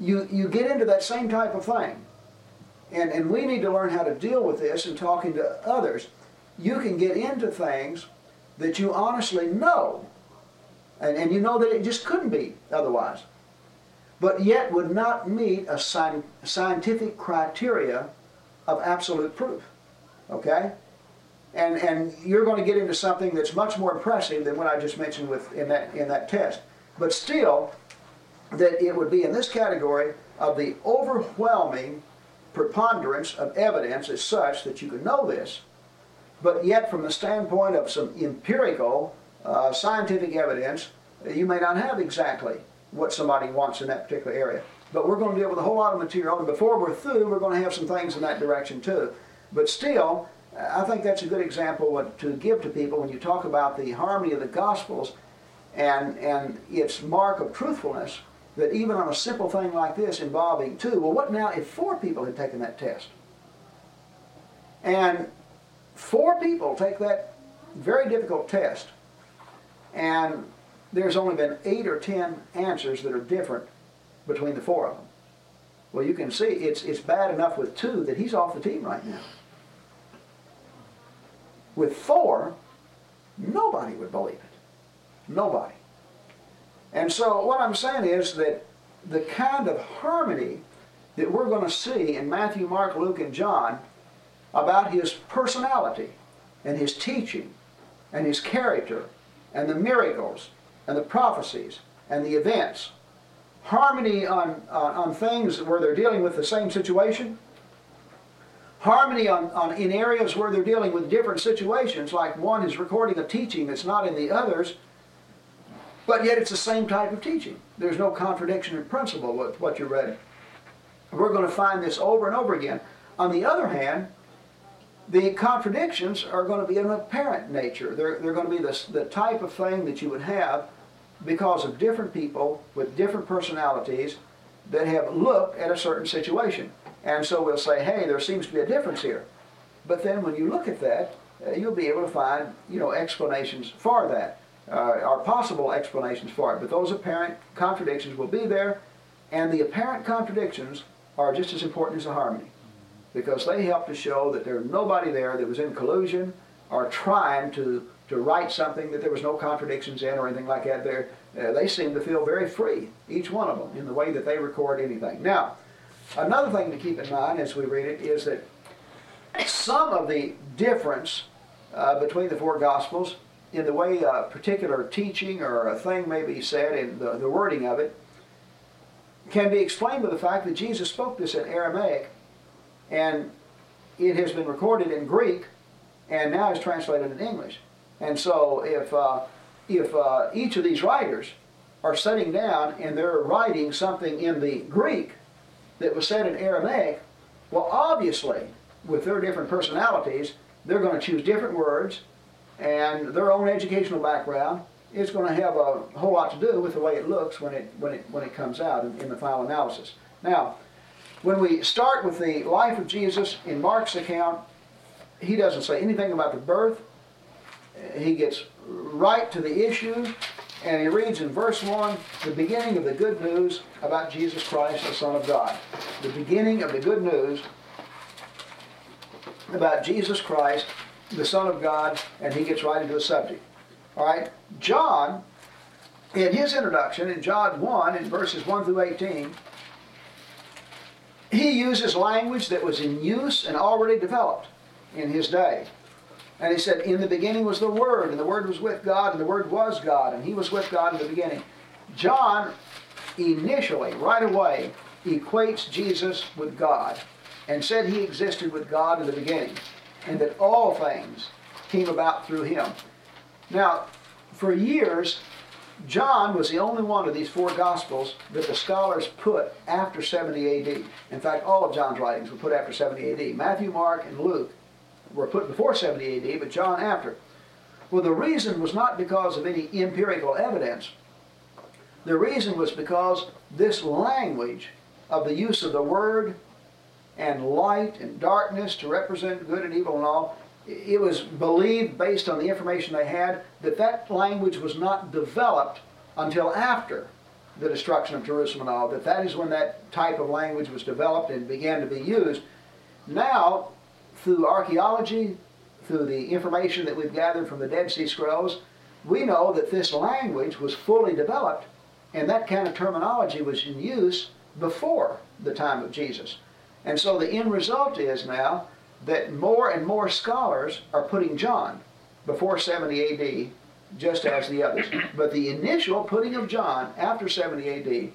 you, you get into that same type of thing. And, and we need to learn how to deal with this in talking to others. You can get into things that you honestly know, and, and you know that it just couldn't be otherwise, but yet would not meet a sci- scientific criteria of absolute proof. Okay? And, and you're going to get into something that's much more impressive than what I just mentioned with, in, that, in that test. But still, that it would be in this category of the overwhelming preponderance of evidence is such that you can know this, but yet from the standpoint of some empirical uh, scientific evidence, you may not have exactly what somebody wants in that particular area. but we're going to deal with a whole lot of material. And before we're through, we're going to have some things in that direction too. But still, I think that's a good example to give to people when you talk about the harmony of the Gospels and, and its mark of truthfulness, that even on a simple thing like this involving two, well, what now if four people had taken that test? And four people take that very difficult test, and there's only been eight or ten answers that are different between the four of them. Well, you can see it's, it's bad enough with two that he's off the team right now. With four, nobody would believe it. Nobody. And so what I'm saying is that the kind of harmony that we're going to see in Matthew, Mark, Luke, and John about his personality and his teaching and his character and the miracles and the prophecies and the events. Harmony on, on, on things where they're dealing with the same situation. Harmony on, on, in areas where they're dealing with different situations, like one is recording a teaching that's not in the others, but yet it's the same type of teaching. There's no contradiction in principle with what you read. We're going to find this over and over again. On the other hand, the contradictions are going to be of an apparent nature. They're, they're going to be the, the type of thing that you would have because of different people with different personalities that have looked at a certain situation. And so we'll say, hey, there seems to be a difference here. But then when you look at that, uh, you'll be able to find, you know, explanations for that are possible explanations for it. But those apparent contradictions will be there, and the apparent contradictions are just as important as the harmony because they help to show that there's nobody there that was in collusion or trying to, to write something that there was no contradictions in or anything like that. There, uh, they seem to feel very free, each one of them, in the way that they record anything. Now, another thing to keep in mind as we read it is that some of the difference uh, between the four Gospels in the way a particular teaching or a thing may be said in the, the wording of it can be explained by the fact that Jesus spoke this in Aramaic and it has been recorded in Greek and now is translated in English. And so if, uh, if uh, each of these writers are sitting down and they're writing something in the Greek that was said in Aramaic, well, obviously, with their different personalities, they're going to choose different words and their own educational background is going to have a whole lot to do with the way it looks when it, when it, when it comes out in, in the final analysis. Now, when we start with the life of Jesus in Mark's account, he doesn't say anything about the birth. He gets right to the issue, and he reads in verse 1 the beginning of the good news about Jesus Christ, the Son of God. The beginning of the good news about Jesus Christ, the Son of God, and he gets right into the subject. All right, John, in his introduction, in John 1, in verses 1 through 18, he uses language that was in use and already developed in his day. And he said, In the beginning was the Word, and the Word was with God, and the Word was God, and he was with God in the beginning. John initially, right away, equates Jesus with God and said he existed with God in the beginning and that all things came about through him. Now, for years, John was the only one of these four Gospels that the scholars put after 70 AD. In fact, all of John's writings were put after 70 AD. Matthew, Mark, and Luke were put before 70 AD, but John after. Well, the reason was not because of any empirical evidence. The reason was because this language of the use of the word and light and darkness to represent good and evil and all it was believed, based on the information they had, that that language was not developed until after the destruction of Jerusalem and all, that that is when that type of language was developed and began to be used. Now, through archaeology, through the information that we've gathered from the Dead Sea Scrolls, we know that this language was fully developed and that kind of terminology was in use before the time of Jesus. And so the end result is now that more and more scholars are putting John before 70 AD just as the others. But the initial putting of John after 70 AD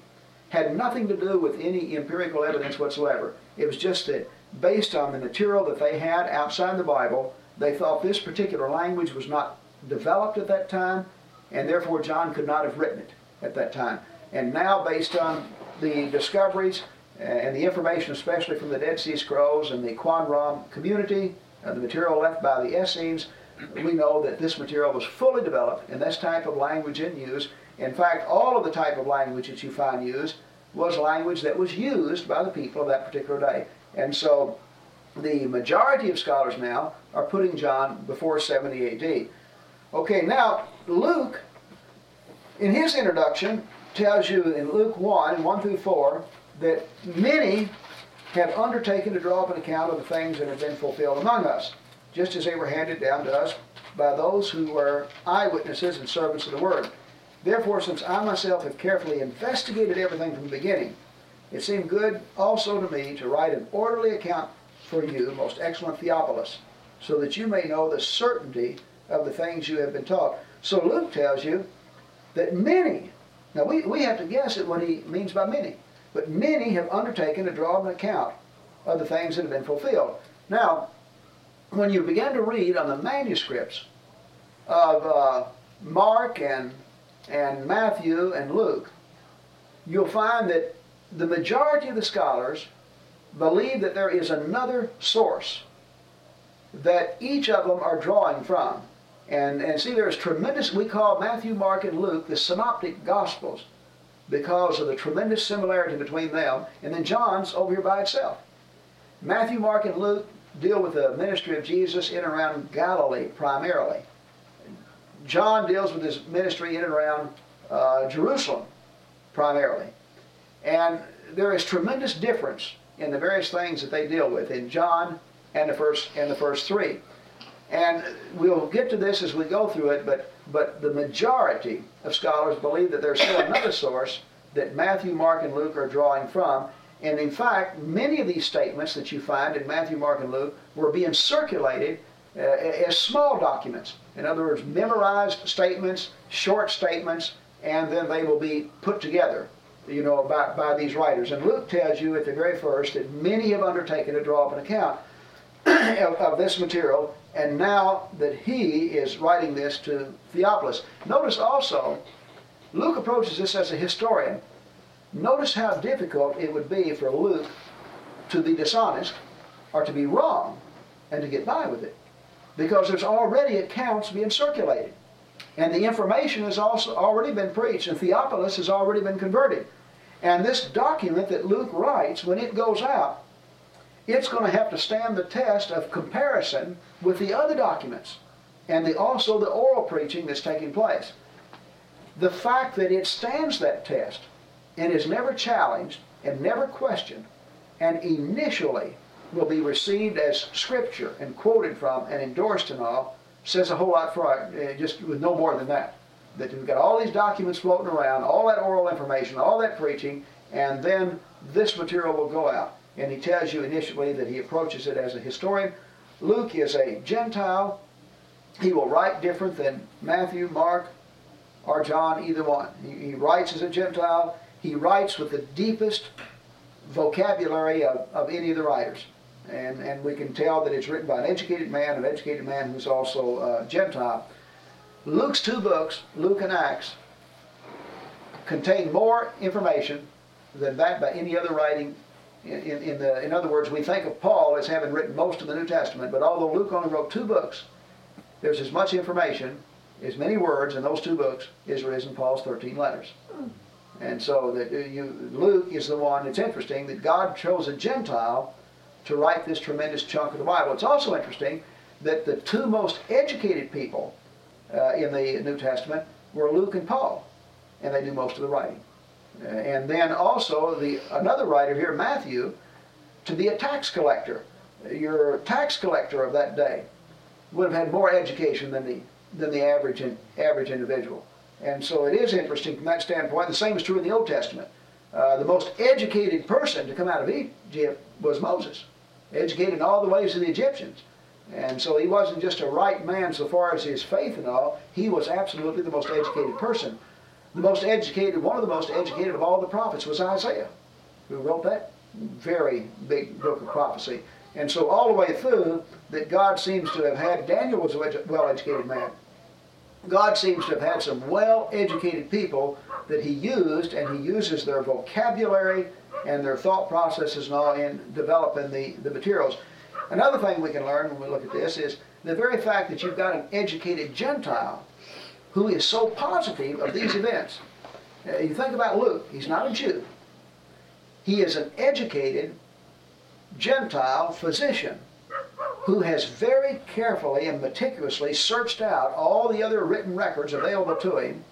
had nothing to do with any empirical evidence whatsoever. It was just that based on the material that they had outside the Bible, they thought this particular language was not developed at that time, and therefore John could not have written it at that time. And now, based on the discoveries and the information, especially from the Dead Sea Scrolls and the Qumran community, uh, the material left by the Essenes, we know that this material was fully developed in this type of language in use. In fact, all of the type of language that you find used was language that was used by the people of that particular day. And so the majority of scholars now are putting John before 70 AD. Okay, now Luke, in his introduction, tells you in Luke 1, 1 through 4, that many have undertaken to draw up an account of the things that have been fulfilled among us, just as they were handed down to us by those who were eyewitnesses and servants of the word. Therefore, since I myself have carefully investigated everything from the beginning, it seemed good also to me to write an orderly account for you, most excellent Theophilus, so that you may know the certainty of the things you have been taught. So Luke tells you that many, now we, we have to guess at what he means by many, but many have undertaken to draw an account of the things that have been fulfilled. Now, when you begin to read on the manuscripts of uh, Mark and, and Matthew and Luke, you'll find that the majority of the scholars believe that there is another source that each of them are drawing from. And, and see, there's tremendous, we call Matthew, Mark, and Luke the synoptic gospels because of the tremendous similarity between them. And then John's over here by itself. Matthew, Mark, and Luke deal with the ministry of Jesus in and around Galilee primarily. John deals with his ministry in and around uh, Jerusalem primarily. And there is tremendous difference in the various things that they deal with in John and the first and the first three. And we'll get to this as we go through it, but but the majority of scholars believe that there's still another source that Matthew, Mark, and Luke are drawing from. And in fact, many of these statements that you find in Matthew, Mark, and Luke were being circulated uh, as small documents. In other words, memorized statements, short statements, and then they will be put together you know, by, by these writers. And Luke tells you at the very first that many have undertaken to draw up an account [coughs] of, of, this material, and now that he is writing this to Theophilus. Notice also, Luke approaches this as a historian. Notice how difficult it would be for Luke to be dishonest or to be wrong and to get by with it. Because there's already accounts being circulated. And the information has also already been preached, and Theophilus has already been converted. And this document that Luke writes, when it goes out, it's going to have to stand the test of comparison with the other documents and the, also the oral preaching that's taking place. The fact that it stands that test and is never challenged and never questioned and initially will be received as scripture and quoted from and endorsed and all says a whole lot for uh, just with no more than that. That we've got all these documents floating around, all that oral information, all that preaching, and then this material will go out. And he tells you initially that he approaches it as a historian. Luke is a Gentile. He will write different than Matthew, Mark, or John, either one. He, he writes as a Gentile. He writes with the deepest vocabulary of, of any of the writers. And, and we can tell that it's written by an educated man, an educated man who's also uh, Gentile. Luke's two books, Luke and Acts, contain more information than that by any other writing. In, in, the, in other words, we think of Paul as having written most of the New Testament, but although Luke only wrote two books, there's as much information, as many words in those two books as there is in Paul's 13 letters. And so that uh, you, Luke is the one, it's interesting that God chose a Gentile to write this tremendous chunk of the Bible. It's also interesting that the two most educated people uh, in the New Testament were Luke and Paul, and they do most of the writing. Uh, and then also the another writer here, Matthew, to be a tax collector. Your tax collector of that day would have had more education than the than the average average individual. And so it is interesting from that standpoint. The same is true in the Old Testament. Uh, the most educated person to come out of Egypt was Moses, educated in all the ways of the Egyptians. And so he wasn't just a right man so far as his faith and all, he was absolutely the most educated person. The most educated, one of the most educated of all the prophets was Isaiah, who wrote that very big book of prophecy. And so all the way through, that God seems to have had, Daniel was a well-educated man. God seems to have had some well-educated people that he used, and he uses their vocabulary and their thought processes and all in developing the, the materials. Another thing we can learn when we look at this is the very fact that you've got an educated Gentile who is so positive of these events. Uh, you think about Luke, he's not a Jew. He is an educated Gentile physician who has very carefully and meticulously searched out all the other written records available to him,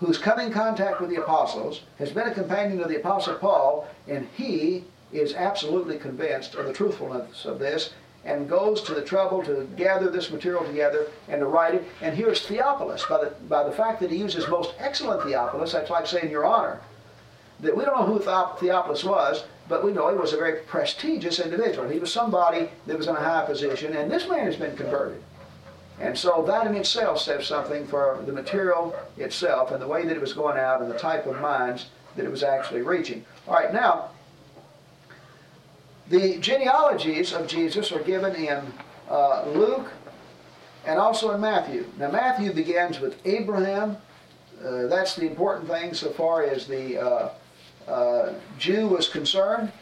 who's come in contact with the apostles, has been a companion of the apostle Paul, and he is absolutely convinced of the truthfulness of this and goes to the trouble to gather this material together and to write it. And here's Theophilus. By the, by the fact that he uses most excellent Theophilus, that's like saying your honor. That we don't know who Theophilus was, but we know he was a very prestigious individual. He was somebody that was in a high position, and this man has been converted. And so that in itself says something for the material itself and the way that it was going out and the type of minds that it was actually reaching. All right, now, the genealogies of Jesus are given in uh, Luke and also in Matthew. Now, Matthew begins with Abraham. Uh, that's the important thing so far as the uh, uh, Jew was concerned.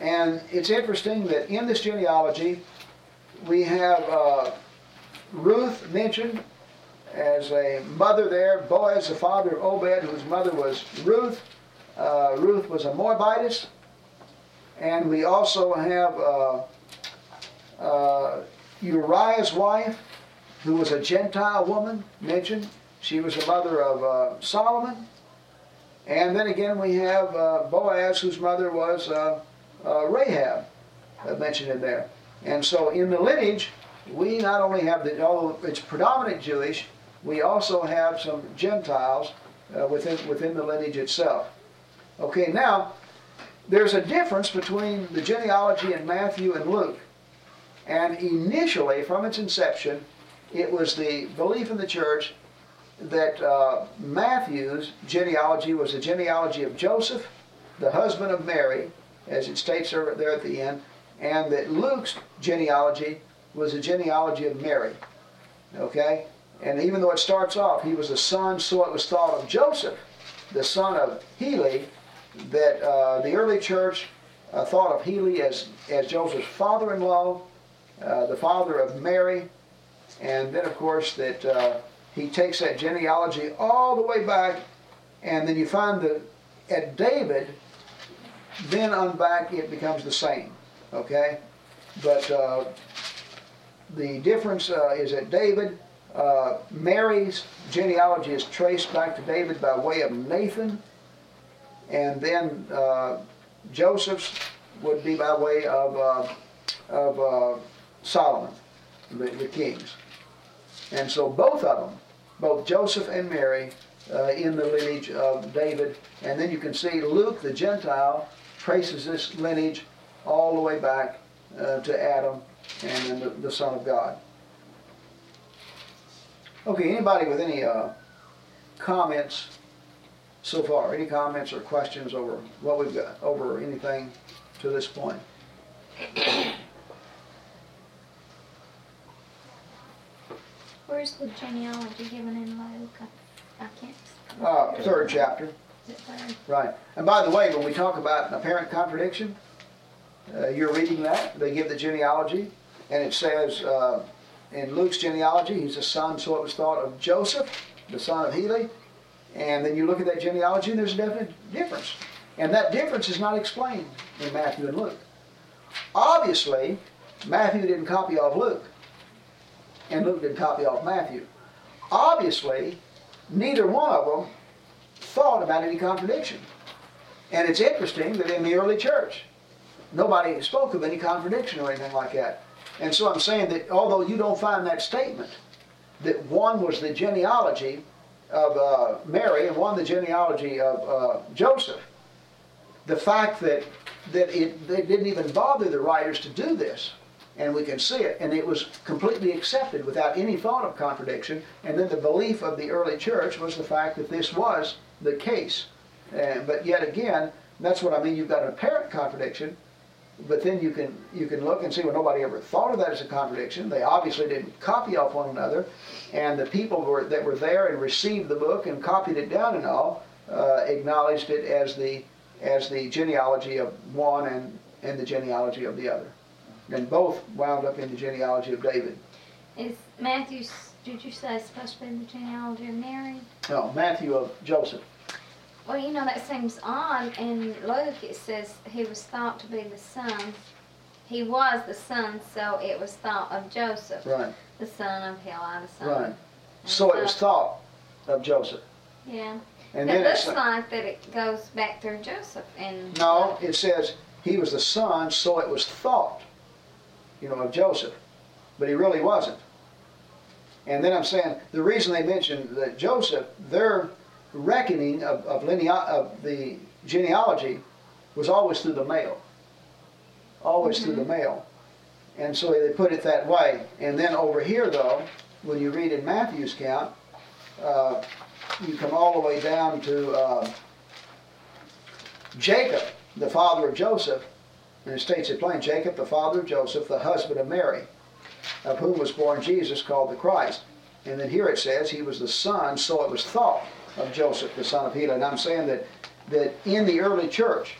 And it's interesting that in this genealogy, we have uh, Ruth mentioned as a mother there, Boaz, the father of Obed, whose mother was Ruth. Uh, Ruth was a Moabitess. And we also have uh, uh, Uriah's wife, who was a Gentile woman, mentioned. She was the mother of uh, Solomon. And then again we have uh, Boaz, whose mother was uh, uh, Rahab, mentioned in there. And so in the lineage, we not only have the, although it's predominant Jewish, we also have some Gentiles within, within the lineage itself. Okay, now, there's a difference between the genealogy in Matthew and Luke. And initially, from its inception, it was the belief in the church that uh, Matthew's genealogy was the genealogy of Joseph, the husband of Mary, as it states there at the end, and that Luke's genealogy was the genealogy of Mary. Okay? And even though it starts off, he was a son, so it was thought of Joseph, the son of Heli, that uh, the early church uh, thought of Heli as, as Joseph's father-in-law, uh, the father of Mary, and then of course that uh, he takes that genealogy all the way back, and then you find that at David, then on back it becomes the same, okay? But uh, the difference uh, is that David, Mary's genealogy is traced back to David by way of Nathan, and then uh, Joseph's would be by way of, uh, of uh, Solomon, the, the, kings. And so both of them, both Joseph and Mary, uh, in the lineage of David. And then you can see Luke, the Gentile, traces this lineage all the way back uh, to Adam and then the, the, Son of God. Okay, anybody with any uh, comments so far? Any comments or questions over what we've got, over anything to this point? Where's the genealogy given in Luke? I, I can't. Uh, third chapter. Third? Right. And by the way, when we talk about apparent contradiction, uh, you're reading that. They give the genealogy, and it says uh, in Luke's genealogy, he's a son, so it was thought of Joseph, the son of Heli, and then you look at that genealogy, and there's a definite difference. And that difference is not explained in Matthew and Luke. Obviously, Matthew didn't copy off Luke, and Luke didn't copy off Matthew. Obviously, neither one of them thought about any contradiction. And it's interesting that in the early church, nobody spoke of any contradiction or anything like that. And so I'm saying that although you don't find that statement, that one was the genealogy of uh, Mary and one the genealogy of uh, Joseph. The fact that that it they didn't even bother the writers to do this, and we can see it, and it was completely accepted without any thought of contradiction. And then the belief of the early church was the fact that this was the case. And, but yet again, that's what I mean. You've got an apparent contradiction but then you can you can look and see well nobody ever thought of that as a contradiction. They obviously didn't copy off one another, and the people were, that were there and received the book and copied it down and all uh, acknowledged it as the as the genealogy of one and and the genealogy of the other, and both wound up in the genealogy of David. Is Matthew, did you say, supposed to be the genealogy of Mary? No, Matthew of Joseph. Well, you know, that seems odd. In Luke, it says he was thought to be the son. He was the son, so it was thought of Joseph, Right, the son of Heli, the son. right. And So it was thought of Joseph. Yeah. And it then looks it's, like that it goes back through Joseph. And no, it says he was the son, so it was thought, you know, of Joseph. But he really wasn't. And then I'm saying the reason they mentioned that Joseph, their reckoning of, of, linea- of the genealogy was always through the male. Always through the male. And so they put it that way. And then over here, though, when you read in Matthew's count, uh, you come all the way down to uh, Jacob, the father of Joseph, and it states it plain Jacob, the father of Joseph, the husband of Mary, of whom was born Jesus, called the Christ. And then here it says he was the son, so it was thought of Joseph, the son of Heli. And I'm saying that, that in the early church,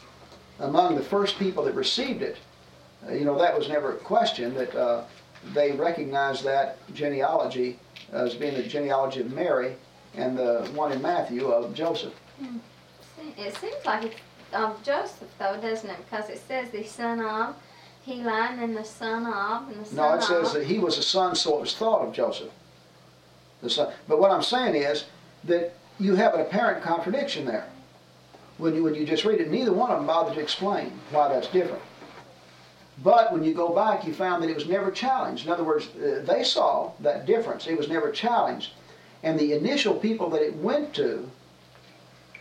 among the first people that received it, uh, you know, that was never questioned, that uh, they recognized that genealogy as being the genealogy of Mary and the one in Matthew of Joseph. it seems like it's of Joseph, though, doesn't it? Because it says the son of Heli and then the son of and the son No, it says of. that he was a son, so it was thought of Joseph. The son. But what I'm saying is that you have an apparent contradiction there. When you, when you just read it, neither one of them bothered to explain why that's different. But when you go back, you found that it was never challenged. In other words, uh, they saw that difference. It was never challenged. And the initial people that it went to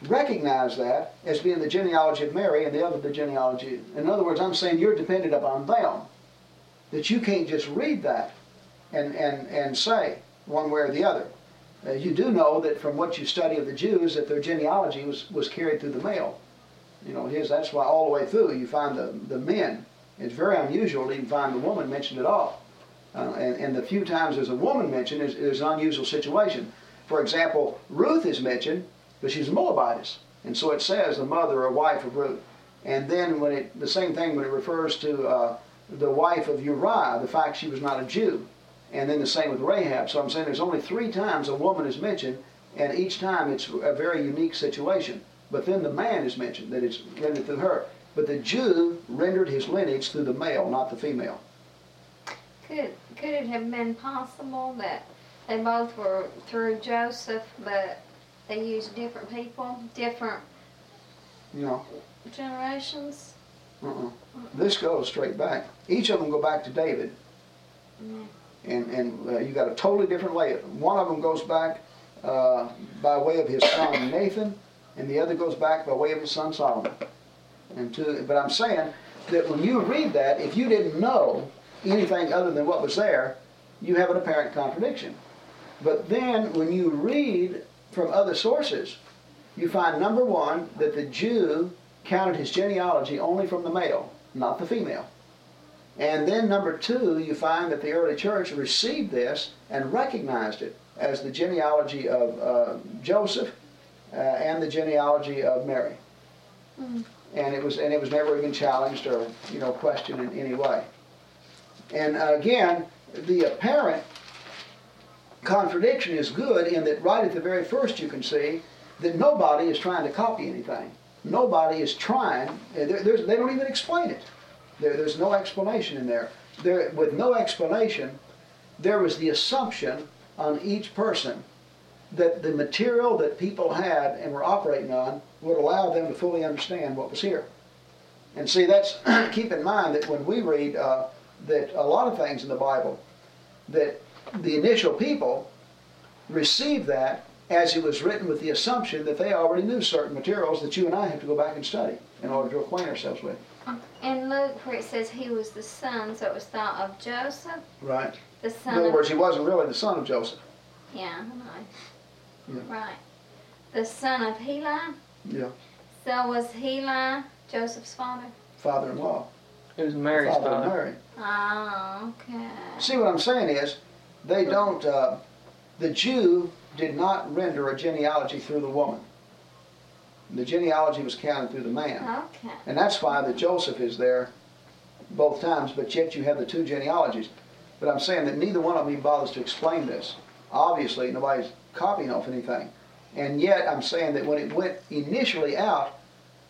recognized that as being the genealogy of Mary and the other the genealogy. In other words, I'm saying you're dependent upon them. That you can't just read that and, and, and say one way or the other. Uh, you do know that from what you study of the Jews that their genealogy was, was carried through the male. You know, his, that's why all the way through you find the, the men. It's very unusual to even find the woman mentioned at all. Uh, and, and the few times there's a woman mentioned is, is an unusual situation. For example, Ruth is mentioned, but she's a Moabitess. And so it says the mother or wife of Ruth. And then when it, the same thing when it refers to uh, the wife of Uriah, the fact she was not a Jew. And then the same with Rahab. So I'm saying there's only three times a woman is mentioned, and each time it's a very unique situation. But then the man is mentioned, that it's rendered through her. But the Jew rendered his lineage through the male, not the female. Could could it have been possible that they both were through Joseph, but they used different people, different know, generations? uh-uh. this goes straight back. Each of them go back to David. Yeah. And and uh, you got a totally different way. One of them goes back uh, by way of his son Nathan, and the other goes back by way of his son Solomon. And to, but I'm saying that when you read that, if you didn't know anything other than what was there, you have an apparent contradiction. But then when you read from other sources, you find number one that the Jew counted his genealogy only from the male, not the female. And then number two, you find that the early church received this and recognized it as the genealogy of uh, Joseph uh, and the genealogy of Mary. Mm. And it was and it was never even challenged or you know questioned in any way. And uh, again, the apparent contradiction is good in that right at the very first you can see that nobody is trying to copy anything. Nobody is trying. uh, there- they don't even explain it. There, there's no explanation in there. There, with no explanation, there was the assumption on each person that the material that people had and were operating on would allow them to fully understand what was here. And see, that's [clears throat] keep in mind that when we read uh, that a lot of things in the Bible, that the initial people received that as it was written with the assumption that they already knew certain materials that you and I have to go back and study in order to acquaint ourselves with. In Luke, where it says he was the son, so it was thought of Joseph, Right. the son. In other of words, he wasn't really the son of Joseph. yeah, I know. Yeah. right, the son of Heli. Yeah. So was Heli Joseph's father? Father-in-law. It was Mary's father father. Mary. Oh, okay. See, what I'm saying is, they don't, uh, the Jew did not render a genealogy through the woman. The genealogy was counted through the man. Okay. And that's why that Joseph is there both times, but yet you have the two genealogies. But I'm saying that neither one of them even bothers to explain this. Obviously, nobody's copying off anything. And yet, I'm saying that when it went initially out,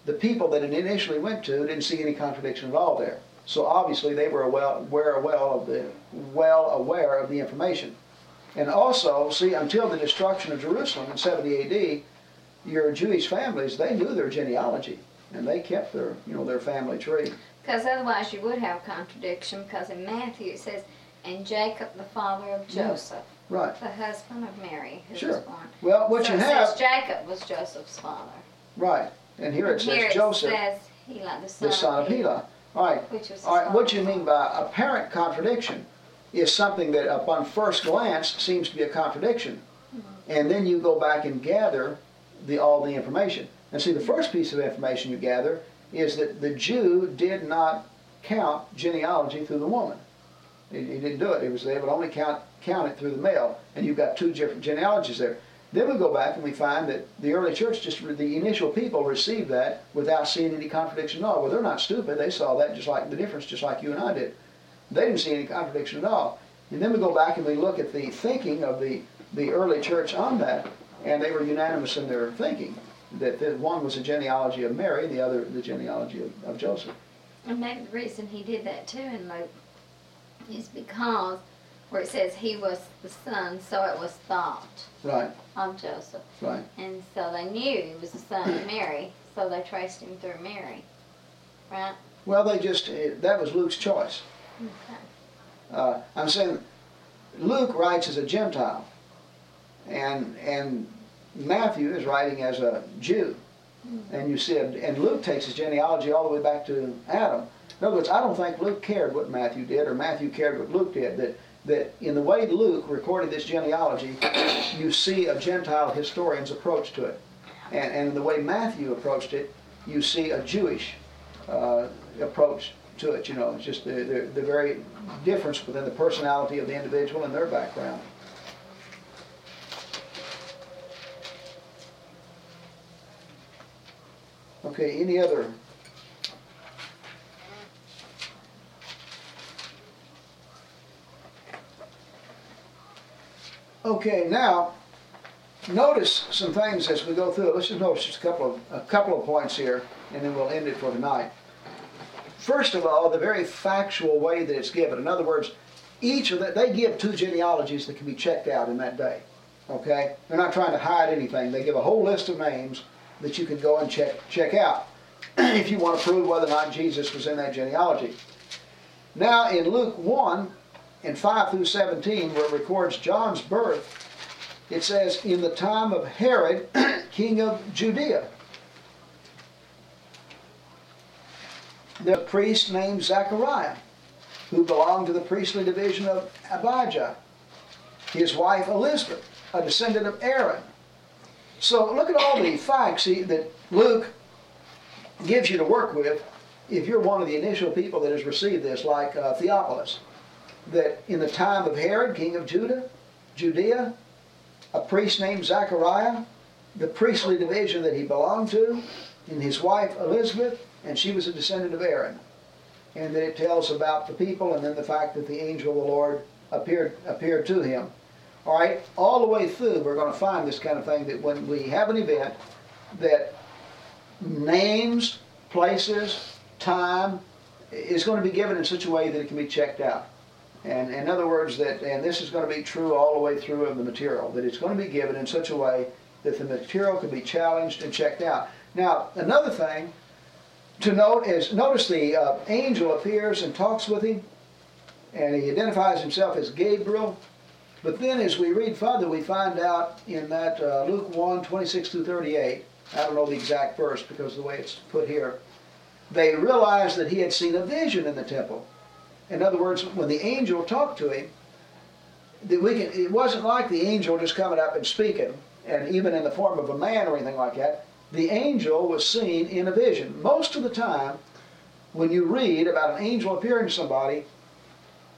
the people that it initially went to didn't see any contradiction at all there. So obviously, they were well, were well of the well aware of the information. And also, see, until the destruction of Jerusalem in 70 A.D., your Jewish families they knew their genealogy and they kept their you know their family tree. Because otherwise you would have contradiction. Because in Matthew it says, "And Jacob, the father of Yeah. Joseph, Right. the husband of Mary, who Sure. was born." Well, what so you it have says Jacob was Joseph's father. right, and here it says Here it Joseph, says Heli, the son, the son of Heli. All right. which was. All right. What you mean by apparent contradiction is something that upon first glance seems to be a contradiction, mm-hmm. and then you go back and gather the all the information. And see, the first piece of information you gather is that the Jew did not count genealogy through the woman. He, he didn't do it. He was they would only count count it through the male, and you've got two different genealogies there. Then we go back and we find that the early church, just the initial people, received that without seeing any contradiction at all. Well, they're not stupid. They saw that just like the difference, just like you and I did. They didn't see any contradiction at all. And then we go back and we look at the thinking of the, the early church on that, and they were unanimous in their thinking that the one was a genealogy of Mary, and the other the genealogy of, of Joseph. And maybe the reason he did that too in Luke is because where it says he was the son, so it was thought Right, of Joseph. right. And so they knew he was the son of Mary, so they traced him through Mary. Right? Well, they just eh, that was Luke's choice. Okay. Uh, I'm saying Luke writes as a Gentile, and and Matthew is writing as a Jew, and you see, and Luke takes his genealogy all the way back to Adam. In other words, I don't think Luke cared what Matthew did, or Matthew cared what Luke did. That that in the way Luke recorded this genealogy, you see a Gentile historian's approach to it, and and the way Matthew approached it, you see a Jewish uh, approach to it. You know, it's just the, the, the very difference within the personality of the individual and their background. Okay, any other? Okay, now, notice some things as we go through. Let's just notice just a couple of, a couple of points here, and then we'll end it for tonight. First of all, the very factual way that it's given. In other words, each of the, they give two genealogies that can be checked out in that day. Okay? They're not trying to hide anything. They give a whole list of names that you can go and check check out [clears throat] if you want to prove whether or not Jesus was in that genealogy. Now in Luke 1 and 5 through 17, where it records John's birth, it says, In the time of Herod, [clears throat] king of Judea. The priest named Zechariah, who belonged to the priestly division of Abijah. His wife Elizabeth, a descendant of Aaron. So look at all the facts see, that Luke gives you to work with if you're one of the initial people that has received this, like uh, Theophilus. That in the time of Herod, king of Judah, Judea, a priest named Zechariah, the priestly division that he belonged to, and his wife Elizabeth, and she was a descendant of Aaron. And that it tells about the people and then the fact that the angel of the Lord appeared appeared to him. All right, all the way through, we're going to find this kind of thing that when we have an event, that names, places, time is going to be given in such a way that it can be checked out. And in other words, that and this is going to be true all the way through of the material, that it's going to be given in such a way that the material can be challenged and checked out. Now, another thing to note is notice the uh, angel appears and talks with him, and he identifies himself as Gabriel. But then as we read further, we find out in that uh, Luke 1, 26 through 38, I don't know the exact verse because of the way it's put here, they realized that he had seen a vision in the temple. In other words, when the angel talked to him, we can, it wasn't like the angel just coming up and speaking, and even in the form of a man or anything like that. The angel was seen in a vision. Most of the time, when you read about an angel appearing to somebody,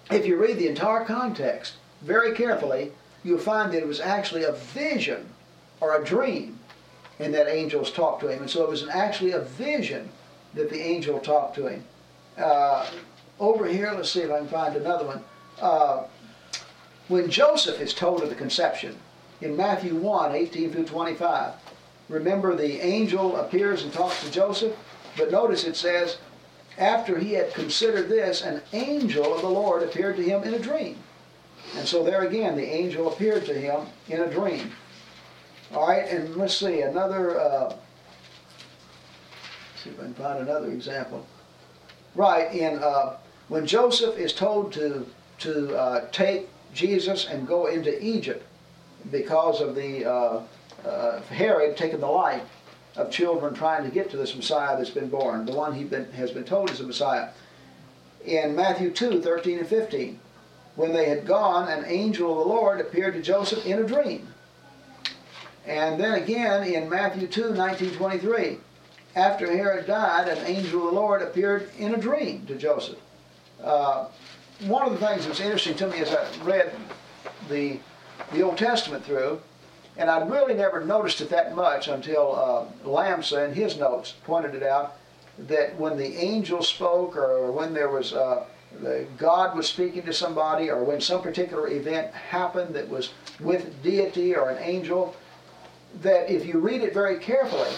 if you read the entire context very carefully, you'll find that it was actually a vision or a dream, and that angels talked to him. And so it was actually a vision that the angel talked to him. Uh, over here, let's see if I can find another one. Uh, when Joseph is told of the conception, in Matthew 1 18 through 25, remember the angel appears and talks to Joseph, but notice it says, after he had considered this, an angel of the Lord appeared to him in a dream. And so there again, the angel appeared to him in a dream. All right, and let's see, another, uh, see if I can find another example. Right, in uh, when Joseph is told to, to uh, take Jesus and go into Egypt because of the uh, uh, Herod taking the life of children trying to get to this Messiah that's been born, the one he been, has been told is the Messiah. In Matthew 2, 13 and 15, when they had gone, an angel of the Lord appeared to Joseph in a dream. And then again in Matthew 2, 19, 23, after Herod died, an angel of the Lord appeared in a dream to Joseph. Uh, one of the things that's interesting to me as I read the, the Old Testament through, and I'd really never noticed it that much until uh, Lamsa in his notes pointed it out, that when the angel spoke or when there was uh, God was speaking to somebody or when some particular event happened that was with deity or an angel, that if you read it very carefully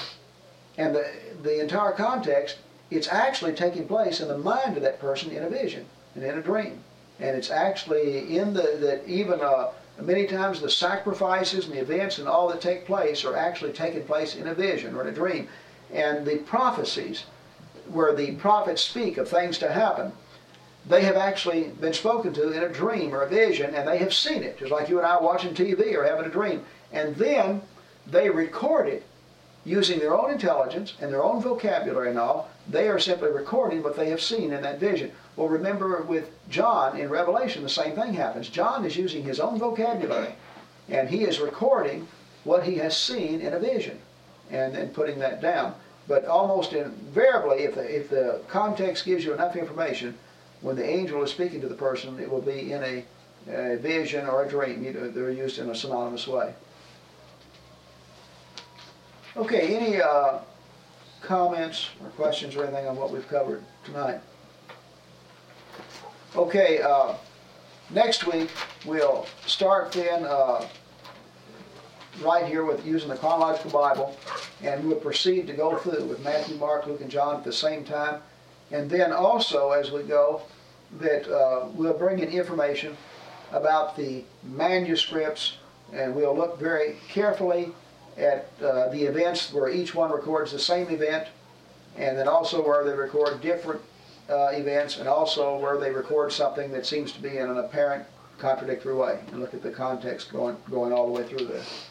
and the, the entire context, it's actually taking place in the mind of that person in a vision and in a dream. And it's actually in the, that even uh, many times the sacrifices and the events and all that take place are actually taking place in a vision or in a dream. And the prophecies, where the prophets speak of things to happen, they have actually been spoken to in a dream or a vision, and they have seen it, just like you and I watching TV or having a dream. And then they record it using their own intelligence and their own vocabulary and all. They are simply recording what they have seen in that vision. Well, remember with John in Revelation, the same thing happens. John is using his own vocabulary, and he is recording what he has seen in a vision and then putting that down. But almost invariably, if the, if the context gives you enough information, when the angel is speaking to the person, it will be in a, a vision or a dream. You know, They're used in a synonymous way. Okay, any uh, comments or questions or anything on what we've covered tonight? Okay, uh, next week we'll start then uh, right here with using the chronological Bible, and we'll proceed to go through with Matthew, Mark, Luke, and John at the same time. And then also, as we go, that uh, we'll bring in information about the manuscripts, and we'll look very carefully at uh, the events where each one records the same event, and then also where they record different uh, events, and also where they record something that seems to be in an apparent contradictory way, and look at the context going, going all the way through this.